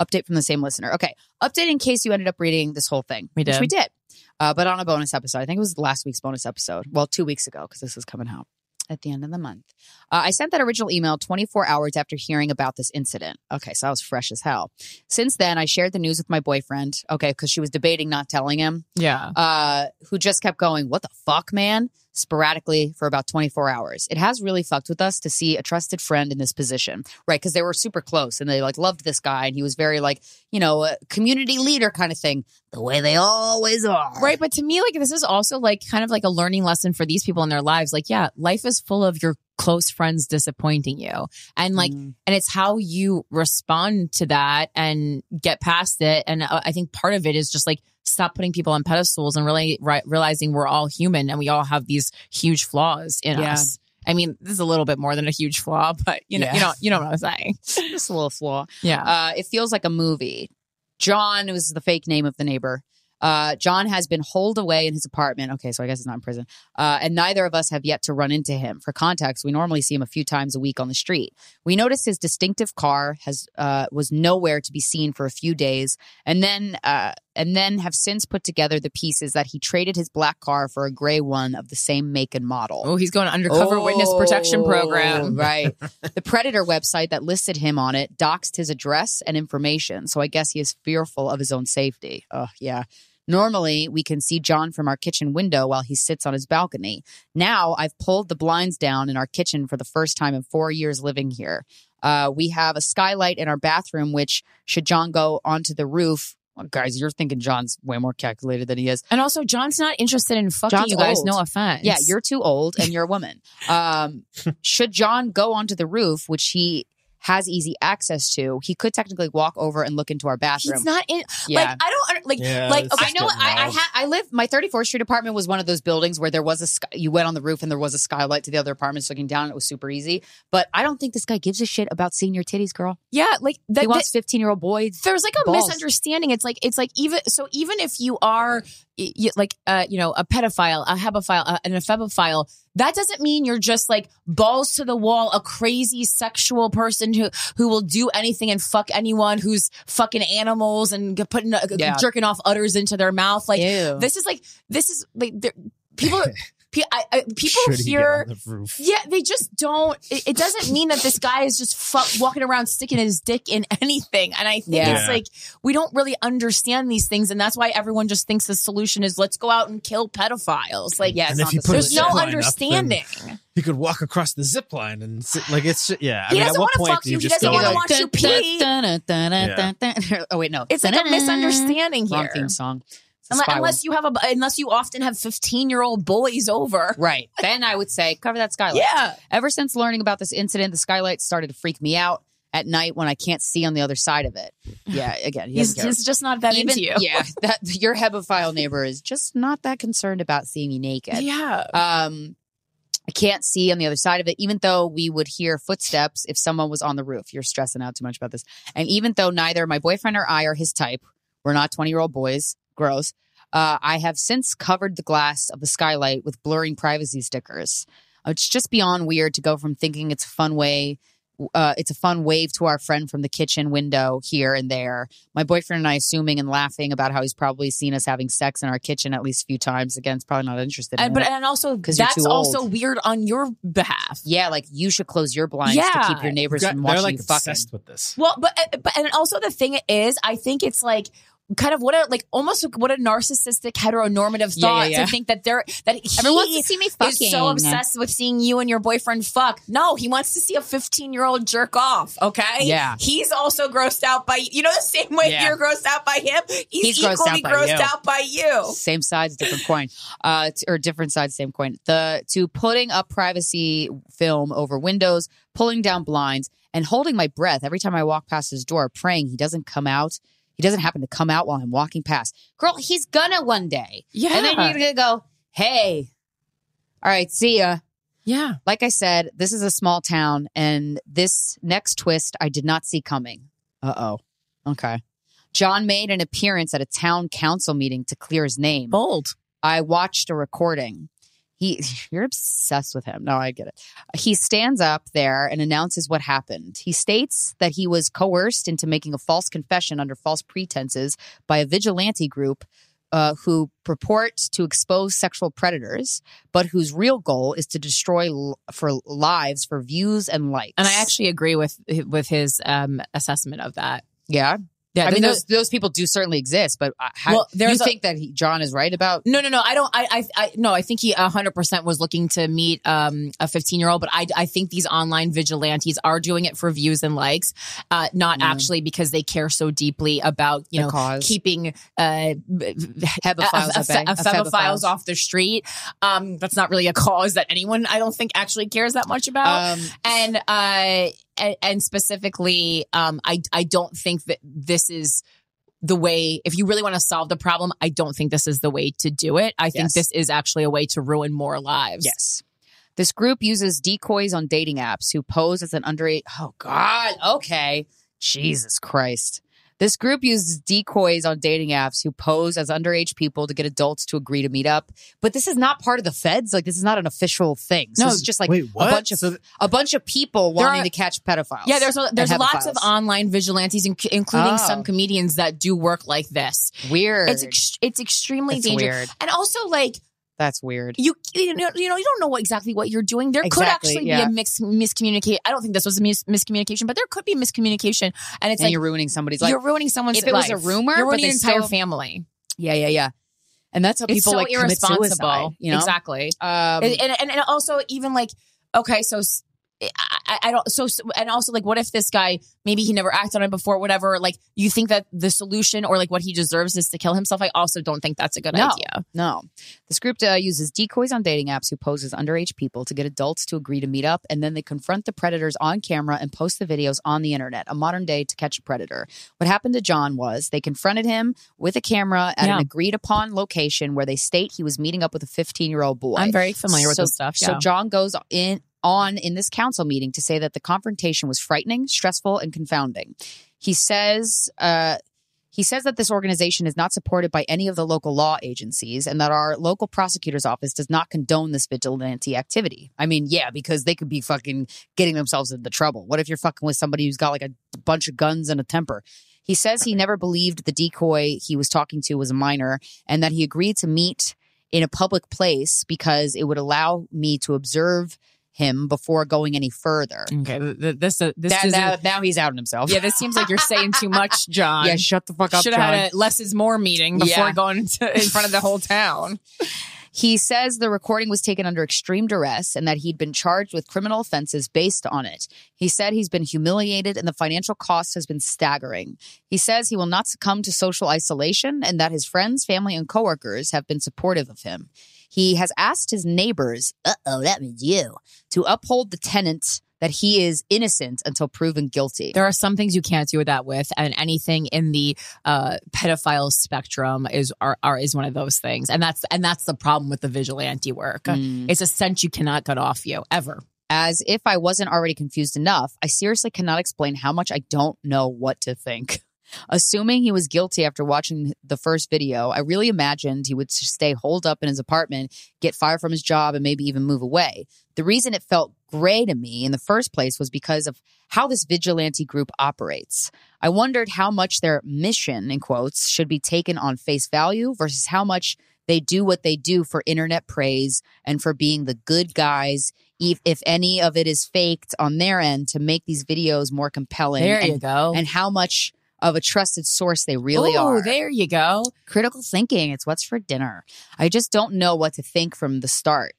update from the same listener. Okay, update in case you ended up reading this whole thing, We which did. we did, uh, but on a bonus episode. I think it was last week's bonus episode. Well, two weeks ago because this is coming out at the end of the month. Uh, I sent that original email 24 hours after hearing about this incident. Okay, so I was fresh as hell. Since then, I shared the news with my boyfriend. Okay, because she was debating not telling him Yeah. uh, who just kept going, What the fuck, man? Sporadically for about 24 hours. It has really fucked with us to see a trusted friend in this position, right? Because they were super close and they like loved this guy and he was very like, you know, a community leader kind of thing, the way they always are. Right. But to me, like, this is also like kind of like a learning lesson for these people in their lives. Like, yeah, life is full of your close friends disappointing you. And like, Mm. and it's how you respond to that and get past it. And uh, I think part of it is just like, stop putting people on pedestals and really ri- realizing we're all human and we all have these huge flaws in Yeah. us. I mean, this is a little bit more than a huge flaw, but you know, Yeah. you know, you know what I'm saying. Just a little flaw. Yeah. Uh, it feels like a movie. John was the fake name of the neighbor. Uh, John has been holed away in his apartment. Okay, so I guess he's not in prison. Uh, and neither of us have yet to run into him. For context, we normally see him a few times a week on the street. We notice his distinctive car has uh, was nowhere to be seen for a few days, and then uh, and then have since put together the pieces that he traded his black car for a gray one of the same make and model. Oh, he's going undercover witness protection program. Oh, right. the Predator website that listed him on it doxed his address and information. So I guess he is fearful of his own safety. Oh, yeah. Normally, we can see John from our kitchen window while he sits on his balcony. Now, I've pulled the blinds down in our kitchen for the first time in four years living here. Uh, we have a skylight in our bathroom, which, should John go onto the roof, well, guys, you're thinking John's way more calculated than he is. And also, John's not interested in fucking John's you guys. old. No offense. Yeah, you're too old and you're a woman. Um, should John go onto the roof, which he has easy access to, he could technically walk over and look into our bathroom. He's not in. Yeah. Like I don't like Yeah, like okay. I know. I, I, ha- I live. My 34th Street apartment was one of those buildings where there was a. Sky- you went on the roof and there was a skylight to the other apartments looking down. It was super easy. But I don't think this guy gives a shit about seeing your titties, girl. Yeah, like that. he wants 15 year old boys. there's like a balls. misunderstanding. It's like it's like even so even if you are y- y- like uh you know a pedophile, a hebephile, uh, and a febophile, that doesn't mean you're just like balls to the wall, a crazy sexual person who who will do anything and fuck anyone who's fucking animals and putting uh, Yeah. jerking off udders into their mouth. Like Ew. this is like this is like people. pe- I, I, people Should he get here on the roof? yeah, they just don't. It, it doesn't mean that this guy is just fu- walking around sticking his dick in anything. And I think Yeah. it's like we don't really understand these things, and that's why everyone just thinks the solution is let's go out and kill pedophiles. Like, Yeah, And if not the put there's no zip line up, understanding. he could walk across the zip line and sit, like it's yeah. I He mean, doesn't wanna point fuck you. you He doesn't wanna like, watch you pee. Oh wait, no. It's like a misunderstanding here. Wrong here. theme song. Unless, unless you have a, unless you often have fifteen year old boys over. Right. Then I would say cover that skylight. Yeah. Ever since learning about this incident, the skylight started to freak me out. at night when I can't see on the other side of it. Yeah, again, he He's, he's just not that Even- into you. Yeah, that your hebephile neighbor is just not that concerned about seeing you naked. Yeah. Um, I can't see on the other side of it, even though we would hear footsteps if someone was on the roof. You're stressing out too much about this. And even though neither my boyfriend or I are his type, we're not 20 year old boys, gross. Uh, I have since covered the glass of the skylight with blurring privacy stickers. It's just beyond weird to go from thinking it's a fun way uh, it's a fun wave to our friend from the kitchen window here and there. My boyfriend and I assuming and laughing about how he's probably seen us having sex in our kitchen at least a few times. Again, it's probably not interested in And, but it. and also 'Cause you're that's also weird on your behalf. Yeah, like you should close your blinds to Yeah. keep your neighbors They're from watching like you fucking. obsessed with this. Well, but uh, but and also the thing is, I think it's like kind of what a like almost what a narcissistic heteronormative Yeah, thought yeah, yeah. to think that they're that he Everyone wants to see me is so obsessed with seeing you and your boyfriend fuck. No, he wants to see a 15 year old jerk off. Okay, Yeah. he's also grossed out by you know the same way you're grossed out by him. He's, He's grossed equally out by grossed out by you. Same sides, different coin. Uh, t- or different sides, same coin. The to putting up privacy film over windows, pulling down blinds, and holding my breath every time I walk past his door, praying he doesn't come out. He doesn't happen to come out while I'm walking past. Girl, he's gonna one day. Yeah. And then you're gonna go, hey, all right, see ya. Yeah. Like I said, this is a small town, and this next twist I did not see coming. Uh oh. Okay. John made an appearance at a town council meeting to clear his name. Bold. I watched a recording. He, you're obsessed with him. No, I get it. He stands up there and announces what happened. He states that he was coerced into making a false confession under false pretenses by a vigilante group uh, who purport to expose sexual predators, but whose real goal is to destroy l- for lives for views and likes. And I actually agree with with his um, assessment of that. yeah. Yeah, I mean, those those people do certainly exist, but uh, how, Well, you there's a- think that he, John is right about? No, no, no. I don't. I, I, I no. I think he hundred percent was looking to meet um, a fifteen year old, but I, I think these online vigilantes are doing it for views and likes, uh, not Yeah. actually because they care so deeply about you The know cause. keeping uh, Hebephiles at bay. ephebophiles off the street. Um, that's not really a cause that anyone I don't think actually cares that much about. Um, and uh, and, and specifically, um, I I don't think that this is the way if you really want to solve the problem i don't think this is the way to do it i think Yes. this is actually a way to ruin more lives Yes. This group uses decoys on dating apps who pose as an underage. Oh, God. Okay. Jesus Christ. This group uses decoys on dating apps who pose as underage people to get adults to agree to meet up. But this is not part of the feds. Like, this is not an official thing. So No. this is just like Wait, a bunch of So th- a bunch of people There wanting are- to catch pedophiles. yeah there's a, there's lots of online vigilantes inc- including Oh. some comedians that do work like this weird. it's ex- it's extremely It's dangerous weird. and also like That's weird. you you know you know you don't know what exactly what you're doing. There could actually yeah. be a mix miscommunication. I don't think this was a mis- miscommunication, but there could be miscommunication, and it's and like you're ruining somebody's life. you're ruining someone's. Life. If it was a rumor, you're but ruining an entire family. Yeah, yeah, yeah. And that's how It's people so like commit irresponsible. suicide. You know? Exactly. Um, and, and and also even like okay, so I, I- don't so and also like what if this guy maybe he never acted on it before whatever like you think that the solution or like what he deserves is to kill himself I also don't think that's a good no, idea No. This group uh, uses decoys on dating apps who pose as underage people to get adults to agree to meet up, and then they confront the predators on camera and post the videos on the internet, a modern day to catch a predator. What happened to John was they confronted him with a camera at Yeah. an agreed upon location where they state he was meeting up with a 15 year old boy. I'm very familiar with So- this stuff So. John goes in on in this council meeting to say that the confrontation was frightening, stressful, and confounding. He says uh, he says that this organization is not supported by any of the local law agencies and that our local prosecutor's office does not condone this vigilante activity. I mean, yeah, because they could be fucking getting themselves into trouble. What if you're fucking with somebody who's got like a bunch of guns and a temper? He says he never believed the decoy he was talking to was a minor and that he agreed to meet in a public place because it would allow me to observe him before going any further. okay th- th- this uh, this That- now, now he's outing himself. yeah this seems like you're saying too much John Yeah, shut the fuck up, should have had a less is more meeting before Yeah. going to, in front of the whole town He says the recording was taken under extreme duress and that he'd been charged with criminal offenses based on it. He said he's been humiliated and the financial cost has been staggering. He says he will not succumb to social isolation and that his friends, family, and coworkers have been supportive of him. He has asked his neighbors, uh oh, that means you, to uphold the tenets that he is innocent until proven guilty. There are some things you can't do that with, and anything in the uh, pedophile spectrum is are, are is one of those things, and that's and that's the problem with the vigilante work. Mm. It's a scent you cannot cut off you ever. As if I wasn't already confused enough, I seriously cannot explain how much I don't know what to think. Assuming he was guilty after watching the first video, I really imagined he would stay holed up in his apartment, get fired from his job, and maybe even move away. The reason it felt gray to me in the first place was because of how this vigilante group operates. I wondered how much their mission, in quotes, should be taken on face value versus how much they do what they do for internet praise and for being the good guys, if, if any of it is faked on their end to make these videos more compelling. There you and- go. And how much of a trusted source they really Ooh, are. there you go. Critical thinking. It's what's for dinner. I just don't know what to think from the start.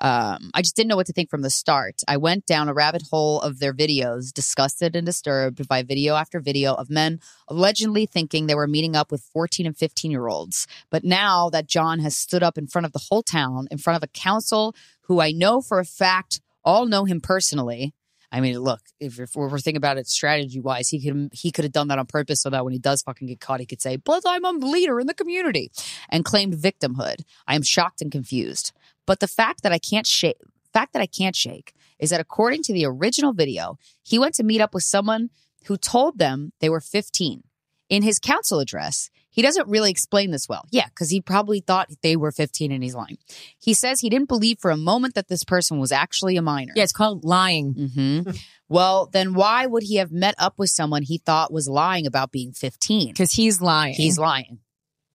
Um, I just didn't know what to think from the start. I went down a rabbit hole of their videos, disgusted and disturbed by video after video of men allegedly thinking they were meeting up with 14 and 15 year olds. But now that John has stood up in front of the whole town, in front of a council who I know for a fact all know him personally. I mean, look, if, if we're thinking about it strategy wise, he could he could have done that on purpose so that when he does fucking get caught, he could say, "But I'm a leader in the community," and claimed victimhood. I am shocked and confused. But the fact that I can't shake, fact that I can't shake, is that according to the original video, he went to meet up with someone who told them they were 15. In his council address, he doesn't really explain this well. Yeah, because he probably thought they were 15 and he's lying. He says he didn't believe for a moment that this person was actually a minor. Yeah, it's called lying. hmm well, then why would he have met up with someone he thought was lying about being 15? Because he's lying. He's lying.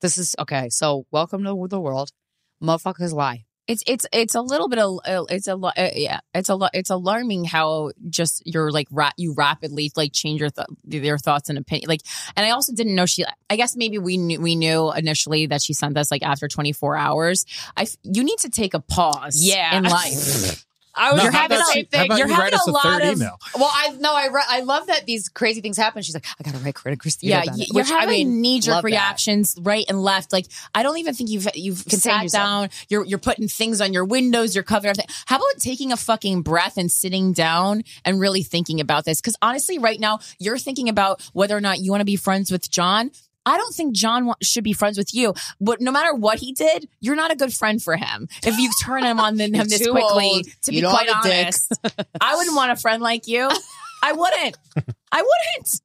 This is okay. So, welcome to the world. Motherfuckers lie. It's it's it's a little bit of uh, it's a lo- uh, yeah it's a lo- it's alarming how just you're like ra- you rapidly like change your th- your thoughts and opinion like and I also didn't know she I guess maybe we knew we knew initially that she sent this like after 24 hours I f- you need to take a pause Yeah. in life I was No, you're having about a, thing. you're you having write us a a lot third of email? Well, I no, I re- I love that these crazy things happen. She's like, I gotta write Krystyna Krystyna. yeah, about y- it," you're which, I having mean, knee jerk love that. reactions right and left. Like I don't even think you've you've Contain sat yourself. down. You're you're putting things on your windows. You're covering everything. How about taking a fucking breath and sitting down and really thinking about this? Because honestly, right now you're thinking about whether or not you want to be friends with John. I don't think John should be friends with you. But no matter what he did, you're not a good friend for him. If you turn him on then him this quickly, old. to You be quite have a dick. honest, I wouldn't want a friend like you. I wouldn't. I wouldn't.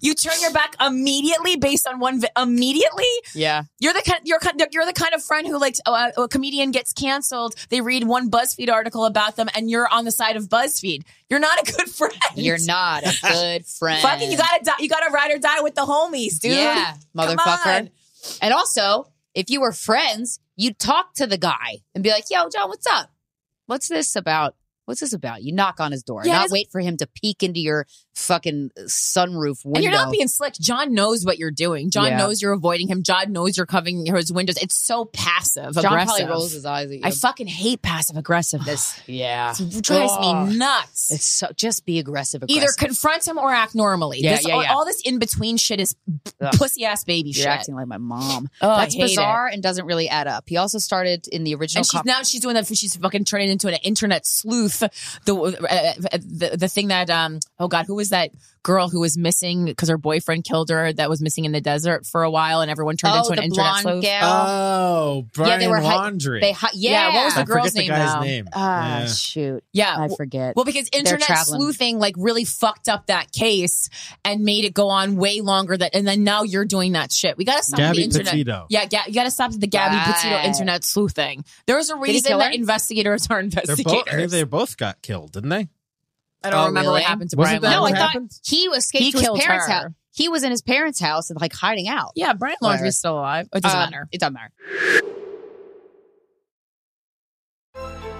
You turn your back immediately based on one vi- immediately. Yeah. You're the kind, you're kind- you're the kind of friend who like uh, a comedian gets canceled. They read one BuzzFeed article about them, and you're on the side of BuzzFeed. You're not a good friend. You're not a good friend. Fucking, you gotta die, you gotta ride or die with the homies, dude. Yeah, motherfucker. And also, if you were friends, you'd talk to the guy and be like, "Yo, John, what's up? What's this about? What's this about?" You knock on his door, Yeah, not wait for him to peek into your fucking uh, sunroof window. And you're not being slick. John knows what you're doing. John Yeah. knows you're avoiding him. John knows you're covering his windows. It's so passive John aggressive. probably rolls his eyes at you. I fucking hate passive aggressiveness. yeah, It drives Ugh. me nuts. It's so just be aggressive. aggressive. Either confront him or act normally. Yeah, This- yeah, all, yeah. all this in between shit is pussy ass baby You're shit. acting like my mom. Oh, That's hate it. bizarre and doesn't really add up. He also started in the original. and she's com- now she's doing that. She's fucking turning into an internet sleuth. The uh, the the thing that um oh god who was that girl who was missing because her boyfriend killed her that was missing in the desert for a while and everyone turned Oh, into an the internet blonde sleuth. gal. Oh, Brian yeah, they were hi- Laundrie. They hi- yeah. Yeah, what was the I girl's forget the name guy's now? name. Ah, Yeah. shoot. Yeah, I forget. Well, because internet sleuthing like really fucked up that case and made it go on way longer. That and then now you're doing that shit. We gotta stop Gabby the internet. Petito. Yeah, ga- you gotta stop the Gabby Right. Petito internet sleuthing. There's a reason that investigators are They're investigators. both. I think they both got killed, didn't they? I don't Oh, remember really? what happened to Wasn't Brian. that no, what I thought he escaped He to his killed parents' her. house. He was in his parents' house and like hiding out. Yeah, Brian Whatever. Laundrie's still alive. It doesn't Um, matter. It doesn't matter.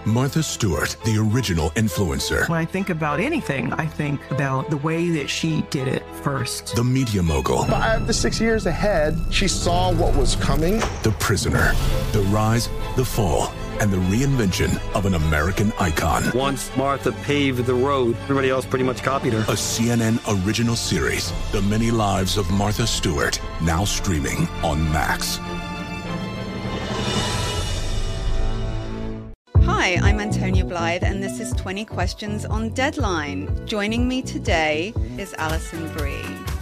Martha Stewart, the original influencer. When I think about anything, I think about the way that she did it first. The media mogul. Five to six years ahead, she saw what was coming. The prisoner. The rise, the fall, and the reinvention of an American icon. Once Martha paved the road, everybody else pretty much copied her. A CNN original series. The many lives of Martha Stewart. Now streaming on Max. Hi, I'm Antonia Blythe, and this is 20 Questions on Deadline. Joining me today is Alison Brie.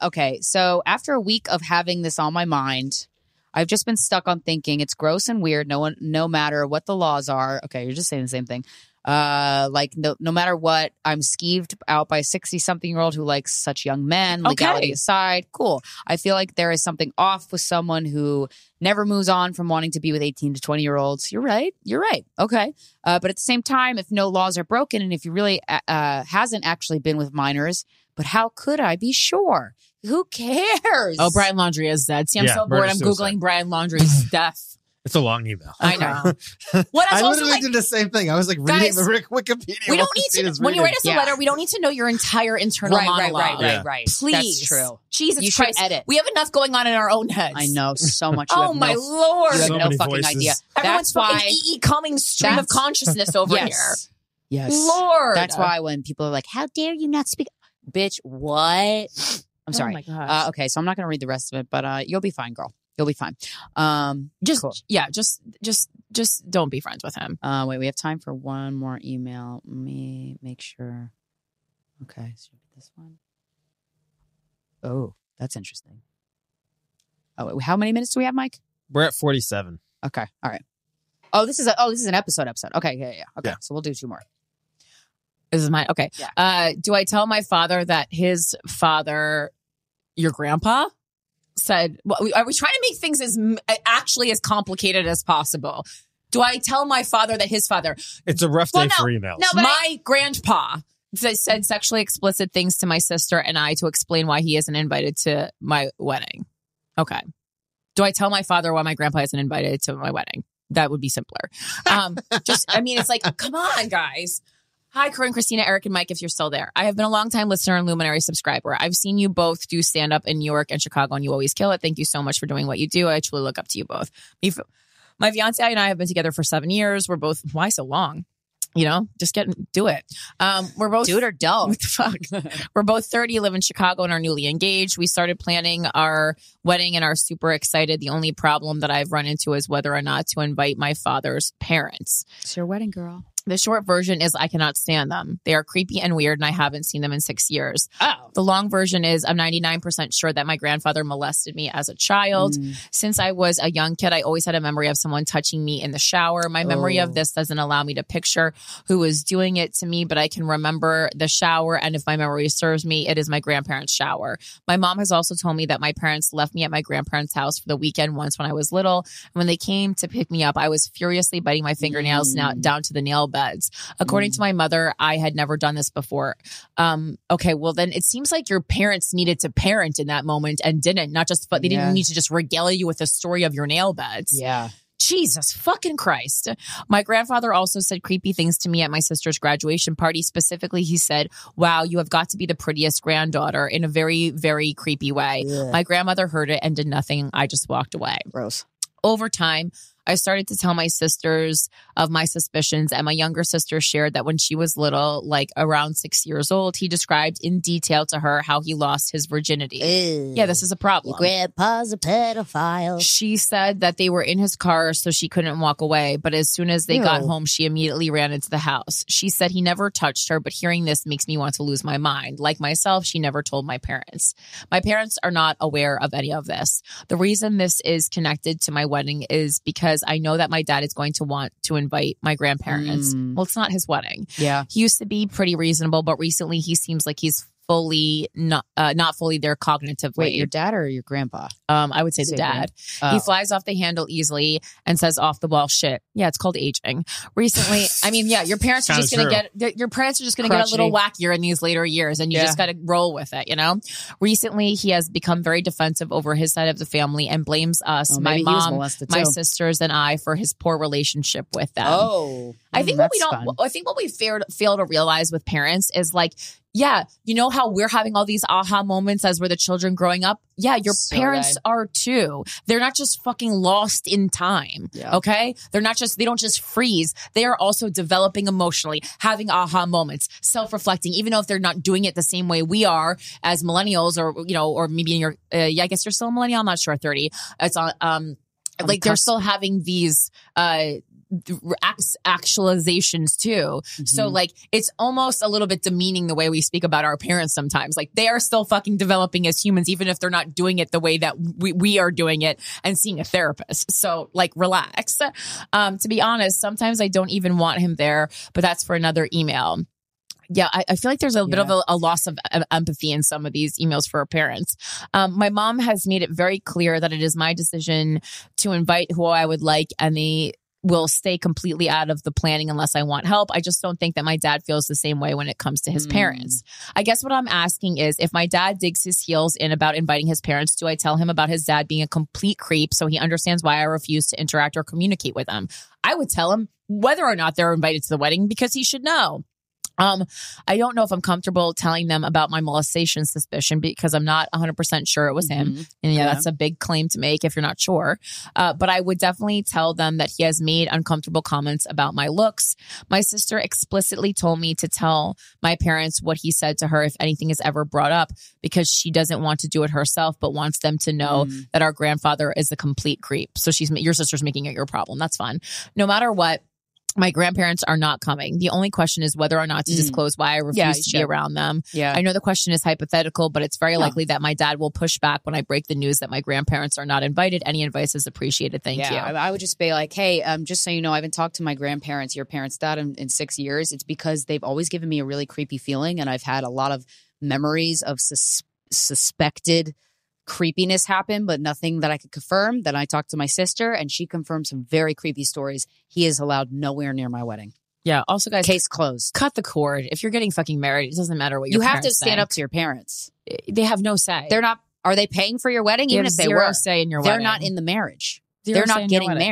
Okay, so after a week of having this on my mind, I've just been stuck on thinking it's gross and weird. No one, no matter what the laws are. Okay, you're just saying the same thing. Uh, like no, no matter what, I'm skeeved out by a 60 something year old who likes such young men. Legality Okay. aside, cool. I feel like there is something off with someone who never moves on from wanting to be with 18 to 20 year olds. You're right. You're right. Okay. Uh, but at the same time, if no laws are broken and if you really uh, uh, hasn't actually been with minors, but how could I be sure? Who cares? Oh, Brian Laundrie is dead. See, I'm Yeah, so bored. murder I'm suicide. Googling Brian Laundrie's death. It's a long email. I know. What else I also, literally like- did the same thing. I was like reading Guys, the Rick Wikipedia. We don't need to. When you write us a letter, we don't need to know your entire internal Right, right, monologue. right, right, Yeah. right. Please, That's true. Jesus You should Christ, edit. We have enough going on in our own heads. I know so much. You oh have my no, lord! You have So no many fucking voices. idea. Everyone's That's why. fucking E. E. Cummings stream of That's- consciousness over yes. here. Yes. Lord. That's why when people are like, "How dare you not speak?" Bitch, what? I'm sorry. Oh my. Uh, okay, so I'm not going to read the rest of it, but uh, you'll be fine, girl. You'll be fine. Um, Just cool. yeah, just just just don't be friends with him. Uh, wait, we have time for one more email. Let me make sure. Okay, so this one. Oh, that's interesting. Oh, wait, how many minutes do we have, Mike? We're at 47. Okay, all right. Oh, this is a oh, this is an episode episode. Okay, yeah, yeah. Okay, Yeah. so we'll do two more. This is my okay. Yeah. Uh, do I tell my father that his father, your grandpa, said? Well, are we trying to make things as actually as complicated as possible? Do I tell my father that his father, It's a rough Well, day no, for emails. no, my grandpa, said, said sexually explicit things to my sister and I to explain why he isn't invited to my wedding? Okay. Do I tell my father why my grandpa isn't invited to my wedding? That would be simpler. Um, just, I mean, it's like, come on, guys. Hi, Corinne, Krystyna, Eric, and Mike, if you're still there. I have been a long time listener and Luminary subscriber. I've seen you both do stand up in New York and Chicago, and you always kill it. Thank you so much for doing what you do. I truly look up to you both. My fiance and I have been together for seven years. We're both, why so long? You know, just get do it. Um, we're both Do it or don't. What the fuck? We're both 30, live in Chicago, and are newly engaged. We started planning our wedding and are super excited. The only problem that I've run into is whether or not to invite my father's parents. It's your wedding, girl. The short version is I cannot stand them. They are creepy and weird, and I haven't seen them in six years. Oh. The long version is I'm 99% sure that my grandfather molested me as a child. Mm. Since I was a young kid, I always had a memory of someone touching me in the shower. My memory Oh. of this doesn't allow me to picture who was doing it to me, but I can remember the shower. And if my memory serves me, it is my grandparents' shower. My mom has also told me that my parents left me at my grandparents' house for the weekend once when I was little. And when they came to pick me up, I was furiously biting my fingernails now down to the nail beds. According to my mother, I had never done this before. Um, okay, well then it seems like your parents needed to parent in that moment and didn't. Not just, but they Yeah. didn't need to just regale you with the story of your nail beds. Yeah. Jesus fucking Christ. My grandfather also said creepy things to me at my sister's graduation party. Specifically, he said, Wow, you have got to be the prettiest granddaughter in a very, very creepy way. Ugh. My grandmother heard it and did nothing. I just walked away. Gross. Over time, I started to tell my sisters of my suspicions, and my younger sister shared that when she was little, like around six years old, he described in detail to her how he lost his virginity. Yeah, this is a problem. grandpa's a pedophile. She said that they were in his car, so she couldn't walk away. But as soon as they got home, she immediately ran into the house. She said he never touched her, but hearing this makes me want to lose my mind. Like myself, she never told my parents. My parents are not aware of any of this. The reason this is connected to my wedding is because because I know that my dad is going to want to invite my grandparents. Mm. Well, it's not his wedding. Yeah. He used to be pretty reasonable, but recently he seems like he's fully not uh, not fully there cognitively. Wait, your dad or your grandpa? Um, I would say the dad. grand- He Oh. flies off the handle easily and says off the wall shit. Yeah, it's called aging. Recently, I mean, yeah, your parents are just gonna true. get your parents are just gonna get a little wackier in these later years, and you Yeah. just got to roll with it. You know. Recently, he has become very defensive over his side of the family and blames us, Oh, my maybe he was mom, my sisters, and I for his poor relationship with them. Oh, I mm, think what we don't. fun. I think what we fail fail to realize with parents is like, yeah, you know how we're having all these aha moments as we're the children growing up. Yeah, your So parents right. are too. They're not just fucking lost in time. Yeah. Okay, they're not just. They don't just freeze. They are also developing emotionally, having aha moments, self reflecting. Even though if they're not doing it the same way we are as millennials, or you know, or maybe in your. Uh, yeah, I guess you're still a millennial. I'm not sure. Thirty. It's on. Um, like they're still having these. uh actualizations too. So Mhm. like it's almost a little bit demeaning the way we speak about our parents sometimes. Like they are still fucking developing as humans, even if they're not doing it the way that we, we are doing it and seeing a therapist. So like relax. Um, to be honest, sometimes I don't even want him there, but that's for another email. Yeah, I, I feel like there's a bit of a, a loss of em- empathy in some of these emails for our parents. Um, my mom has made it very clear that it is my decision to invite who I would like, and they will stay completely out of the planning unless I want help. I just don't think that my dad feels the same way when it comes to his Mm. parents. I guess what I'm asking is if my dad digs his heels in about inviting his parents, do I tell him about his dad being a complete creep so he understands why I refuse to interact or communicate with him? I would tell him whether or not they're invited to the wedding because he should know. Um, I don't know if I'm comfortable telling them about my molestation suspicion because I'm not 100% sure it was him. Mhm. And yeah, Yeah. that's a big claim to make if you're not sure. Uh, but I would definitely tell them that he has made uncomfortable comments about my looks. My sister explicitly told me to tell my parents what he said to her if anything is ever brought up because she doesn't want to do it herself, but wants them to know Mm. that our grandfather is a complete creep. So she's, your sister's making it your problem. That's fine. No matter what, my grandparents are not coming. The only question is whether or not to Mm. disclose why I refuse Yeah, to be around them. Yeah. I know the question is hypothetical, but it's very No. likely that my dad will push back when I break the news that my grandparents are not invited. Any advice is appreciated. Thank yeah, you. I, I would just be like, hey, um, just so you know, I haven't talked to my grandparents, your parents' dad, in, in six years. It's because they've always given me a really creepy feeling, and I've had a lot of memories of sus- suspected creepiness happen, but nothing that I could confirm. Then I talked to my sister, and she confirmed some very creepy stories. He is allowed nowhere near my wedding. Yeah. Also, guys, Case closed. cut the cord. If you're getting fucking married, it doesn't matter what You have to stand think. up to your parents. Eh, they have no say. They're not. Are they paying for your wedding? They Even if they were, say in your they're wedding. not in the marriage. Zero they're not getting wedding.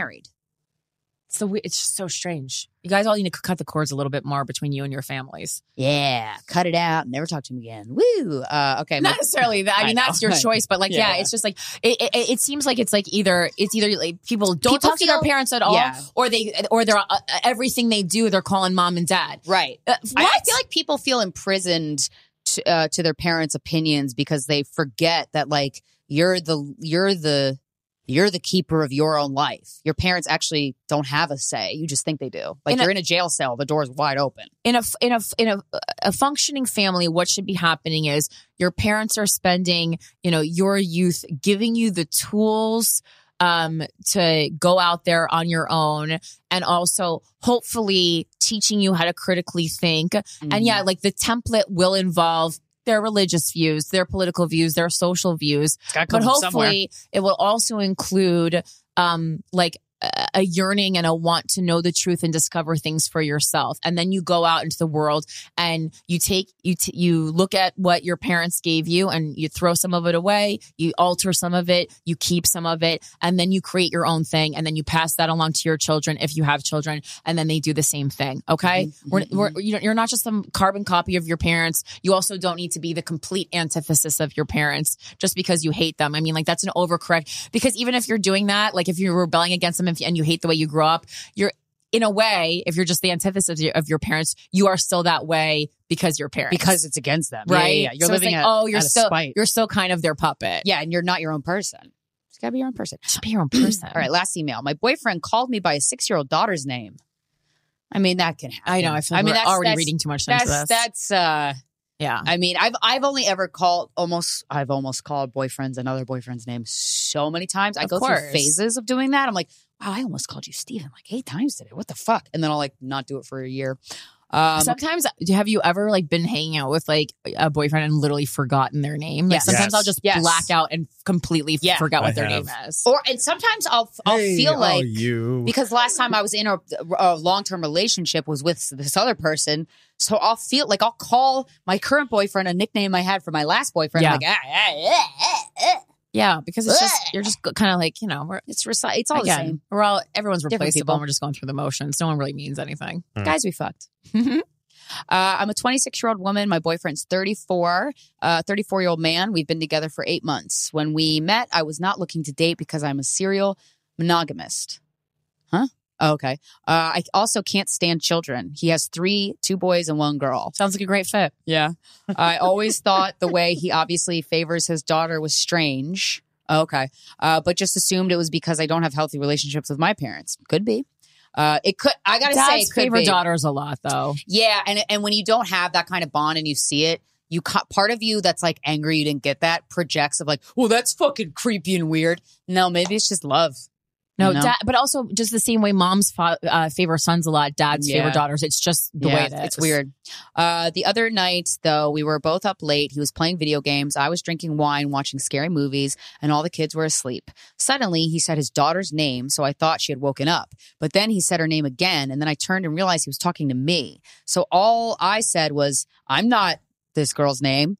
Married. So it's just so strange. You guys all need to cut the cords a little bit more between you and your families. Yeah, cut it out. Never talk to him again. Woo. Uh, okay, my- Not necessarily that. I mean, know. that's your choice, but like, yeah, Yeah. it's just like it, it. It seems like it's like either it's either like people don't People talk to their parents at all, Yeah. or they or they're uh, everything they do they're calling mom and dad. Right. Uh, I, I feel like people feel imprisoned to, uh, to their parents' opinions because they forget that like you're the you're the you're the keeper of your own life. Your parents actually don't have a say. You just think they do. Like In you're in a jail cell, the door's wide open. in a in a in a a functioning family what should be happening is your parents are spending you know your youth giving you the tools um to go out there on your own and also hopefully teaching you how to critically think and yeah like the template will involve their religious views their political views their social views but from somewhere. hopefully it will also include um like a- yearning and a want to know the truth and discover things for yourself. And then you go out into the world and you take you t- you look at what your parents gave you and you throw some of it away you alter some of it you keep some of it and then you create your own thing and then you pass that along to your children if you have children and then they do the same thing okay? Mm-hmm, we're, mm-hmm, we're, mm-hmm. you know, you're not just some carbon copy of your parents. You also don't need to be the complete antithesis of your parents just because you hate them. I mean like that's an overcorrect because even if you're doing that like if you're rebelling against them if, and you hate the way you grew up you're in a way, if you're just the antithesis of your, your parents, you are still that way because you're parents. Because it's against them. Right? yeah, yeah. You're So living like, at- oh, you're still spite. you're still kind of their puppet. Yeah, and you're not your own person. Just gotta be your own person. Just be your own person. All right, last email. My boyfriend called me by a six year old daughter's name. I mean, that can happen. I know. I feel like we're already reading too much into that's, this. That's uh yeah. I mean, I've I've only ever called almost I've almost called boyfriends and other boyfriends' names so many times. I Of go course. through phases of doing that. I'm like, wow, I almost called you Steven like eight times today. What the fuck? And then I'll like not do it for a year. Um, sometimes have you ever like been hanging out with like a boyfriend and literally forgotten their name? Like Yes. sometimes I'll just Yes. black out and completely Yeah. forget what I their have. name is. or and sometimes I'll I'll Hey, feel oh, like you. because last time I was in a, a long term relationship was with this other person, so I'll feel like I'll call my current boyfriend a nickname I had for my last boyfriend. Yeah. Like, ah, ah, ah, ah, ah. Yeah, because it's just you're just kind of like you know we're it's reci- it's all the same. We're all everyone's Different replaceable. people. and We're just going through the motions. No one really means anything. Hmm. Guys, we fucked. Uh, I'm a 26 year old woman. My boyfriend's 34, uh, 34 year old man. We've been together for eight months. When we met, I was not looking to date because I'm a serial monogamist. Huh? Oh, okay. Uh, I also can't stand children. He has three, two boys and one girl. Sounds like a great fit. Yeah. I always thought the way he obviously favors his daughter was strange. Okay. Uh, but just assumed it was because I don't have healthy relationships with my parents. Could be. Uh, it could, I gotta say, Dads it could favor be. daughters a lot though. Yeah, and and when you don't have that kind of bond and you see it, you ca- part of you that's like angry you didn't get that projects of like, well, that's fucking creepy and weird. No, maybe it's just love. No, you know? dad, but also just the same way moms fa- uh, favor sons a lot, dads Yeah. favor daughters. It's just the yeah, way it is. it's weird. Uh, the other night, though, we were both up late. He was playing video games. I was drinking wine, watching scary movies, and all the kids were asleep. Suddenly, he said his daughter's name, so I thought she had woken up. But then he said her name again, and then I turned and realized he was talking to me. So all I said was, I'm not this girl's name.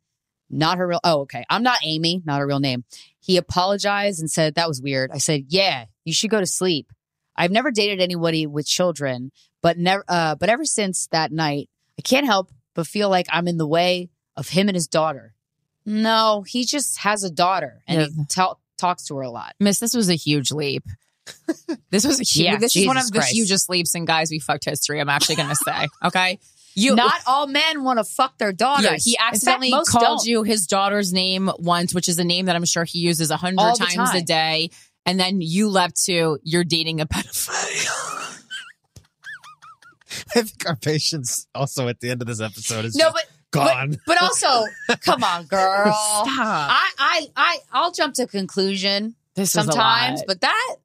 Not her real. Oh, okay. I'm not Amy. Not her real name. He apologized and said that was weird. I said, "Yeah, you should go to sleep." I've never dated anybody with children, but never. Uh, but ever since that night, I can't help but feel like I'm in the way of him and his daughter. No, he just has a daughter and he tal- talks to her a lot. Miss, this was a huge leap. This was a huge. Yeah, this is one Jesus of the hugest leaps in guys we fucked history. I'm actually going to say. Okay, you Not all men want to fuck their daughters. Yeah, he accidentally fact, called don't. you his daughter's name once, which is a name that I'm sure he uses a hundred times a day. And then you leapt to you're dating a pedophile. I think our patience also at the end of this episode is No, but gone. But, but also, come on, girl. Stop. I, I, I, I'll jump to conclusion This is a sometimes, lot. but that,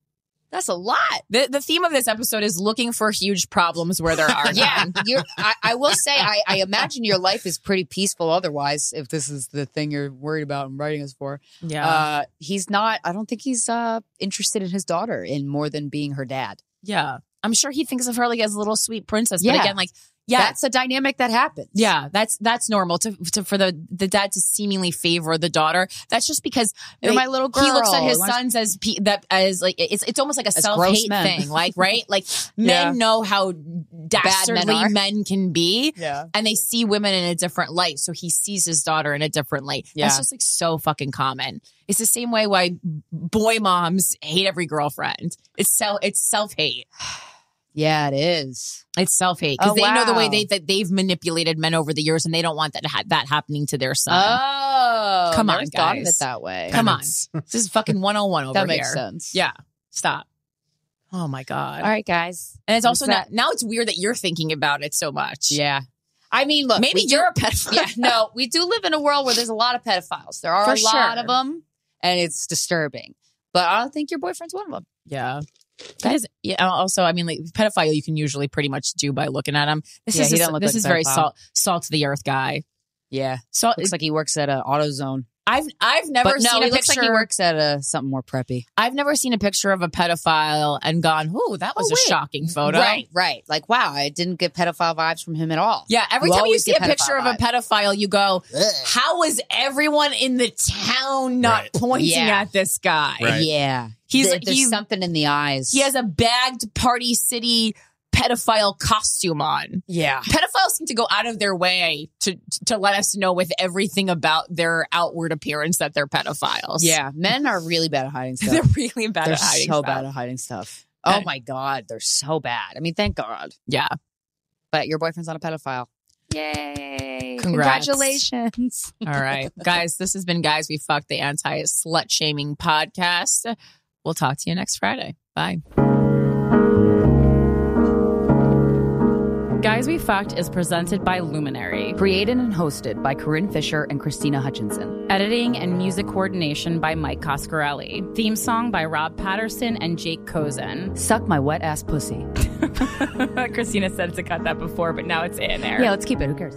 that's a lot. The the theme of this episode is looking for huge problems where there are Yeah, none. I, I will say, I, I imagine your life is pretty peaceful otherwise, if this is the thing you're worried about and writing us for. Yeah. Uh, he's not, I don't think he's uh, interested in his daughter in more than being her dad. Yeah. I'm sure he thinks of her like as a little sweet princess. But Yeah. again, like, yeah, That's a dynamic that happens. Yeah, that's that's normal to, to for the the dad to seemingly favor the daughter. That's just because they- my little girl. He looks at his sons as pe- that as like it's it's almost like a self hate thing, like right? Like men Yeah. know how dastardly are. men, can be, Yeah. and they see women in a different light. So he sees his daughter in a different light. Yeah. That's just like so fucking common. It's the same way why boy moms hate every girlfriend. It's so it's self hate. Yeah, it is. It's self hate because Oh, they know the way they that they've manipulated men over the years, and they don't want that ha- that happening to their son. Oh, Come on, thought of it that way. Come on, this is fucking one on one over That makes here. sense. Yeah, stop. Oh my god. All right, guys. And it's also now, it's weird that you're thinking about it so much. Yeah. I mean, look, Maybe you're a pedophile. Yeah, no, we do live in a world where there's a lot of pedophiles. There are For a lot sure. of them, and it's disturbing. But I don't think your boyfriend's one of them. Yeah. Guys, yeah. Also, I mean, like pedophile, you can usually pretty much do by looking at him. This Yeah, is he just- look this like is very salt salt to the earth guy. Yeah, So looks like he works at a AutoZone. I've I've never but no, seen a he looks picture. like he works at a something more preppy. I've never seen a picture of a pedophile and gone, "Oh, that was Oh, a wait. shocking photo." Right, right. Like, wow, I didn't get pedophile vibes from him at all. Yeah, every You time you see a get picture of a pedophile, you go, "How is everyone in the town not Right. pointing Yeah. at this guy?" Right. Yeah, He's There- there's he's something in the eyes. he has a bagged Party City pedophile costume on. yeah. Pedophiles seem to go out of their way to to let us know with everything about their outward appearance that they're pedophiles. Yeah, men are really bad at hiding stuff. they're really bad They're at hiding so stuff. bad at hiding stuff. Oh my god, they're so bad. I mean, thank God. Yeah. But your boyfriend's not a pedophile. Yay! Congrats. Congratulations. All right. Guys, this has been Guys We Fucked, the anti slut shaming podcast. We'll talk to you next Friday. Bye. Guys We Fucked is presented by Luminary. Created and hosted by Corinne Fisher and Krystyna Hutchinson. Editing and music coordination by Mike Coscarelli. Theme song by Rob Patterson and Jake Kozen. Suck my wet ass pussy. Krystyna said to cut that before, but now it's in there. Yeah, let's keep it. Who cares?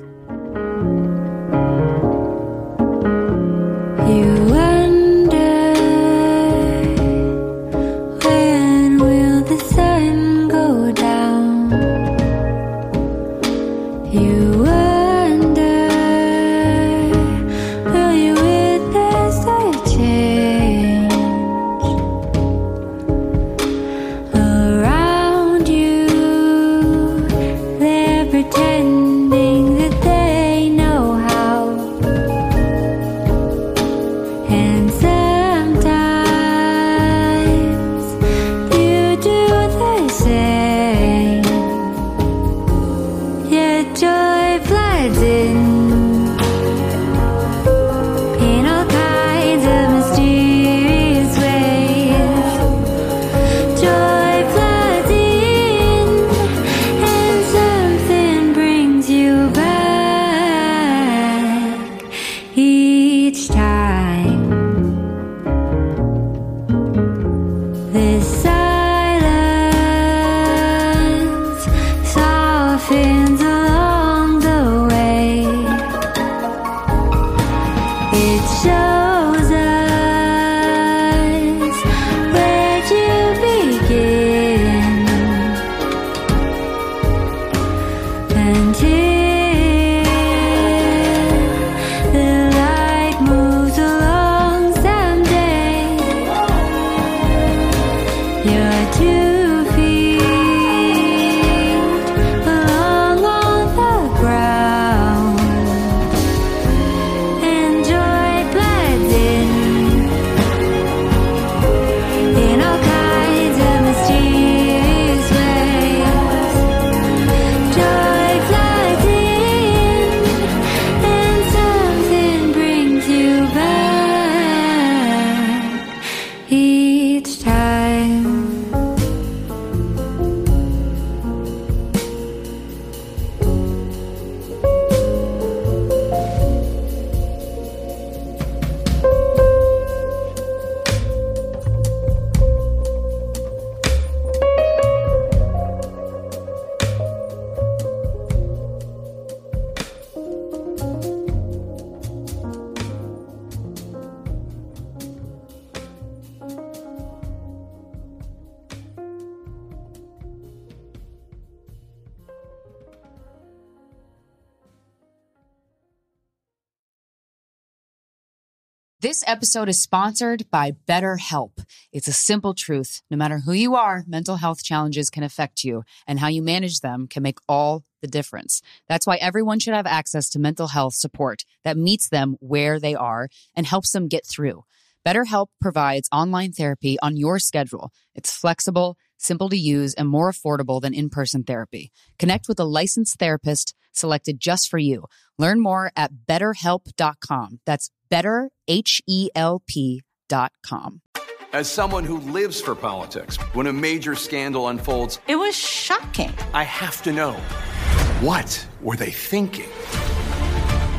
This episode is sponsored by BetterHelp. It's a simple truth. No matter who you are, mental health challenges can affect you, and how you manage them can make all the difference. That's why everyone should have access to mental health support that meets them where they are and helps them get through. BetterHelp provides online therapy on your schedule. It's flexible, simple to use, and more affordable than in person therapy. Connect with a licensed therapist selected just for you. Learn more at betterhelp.com. That's better, H E L P.com. As someone who lives for politics, when a major scandal unfolds, It was shocking. I have to know what were they thinking?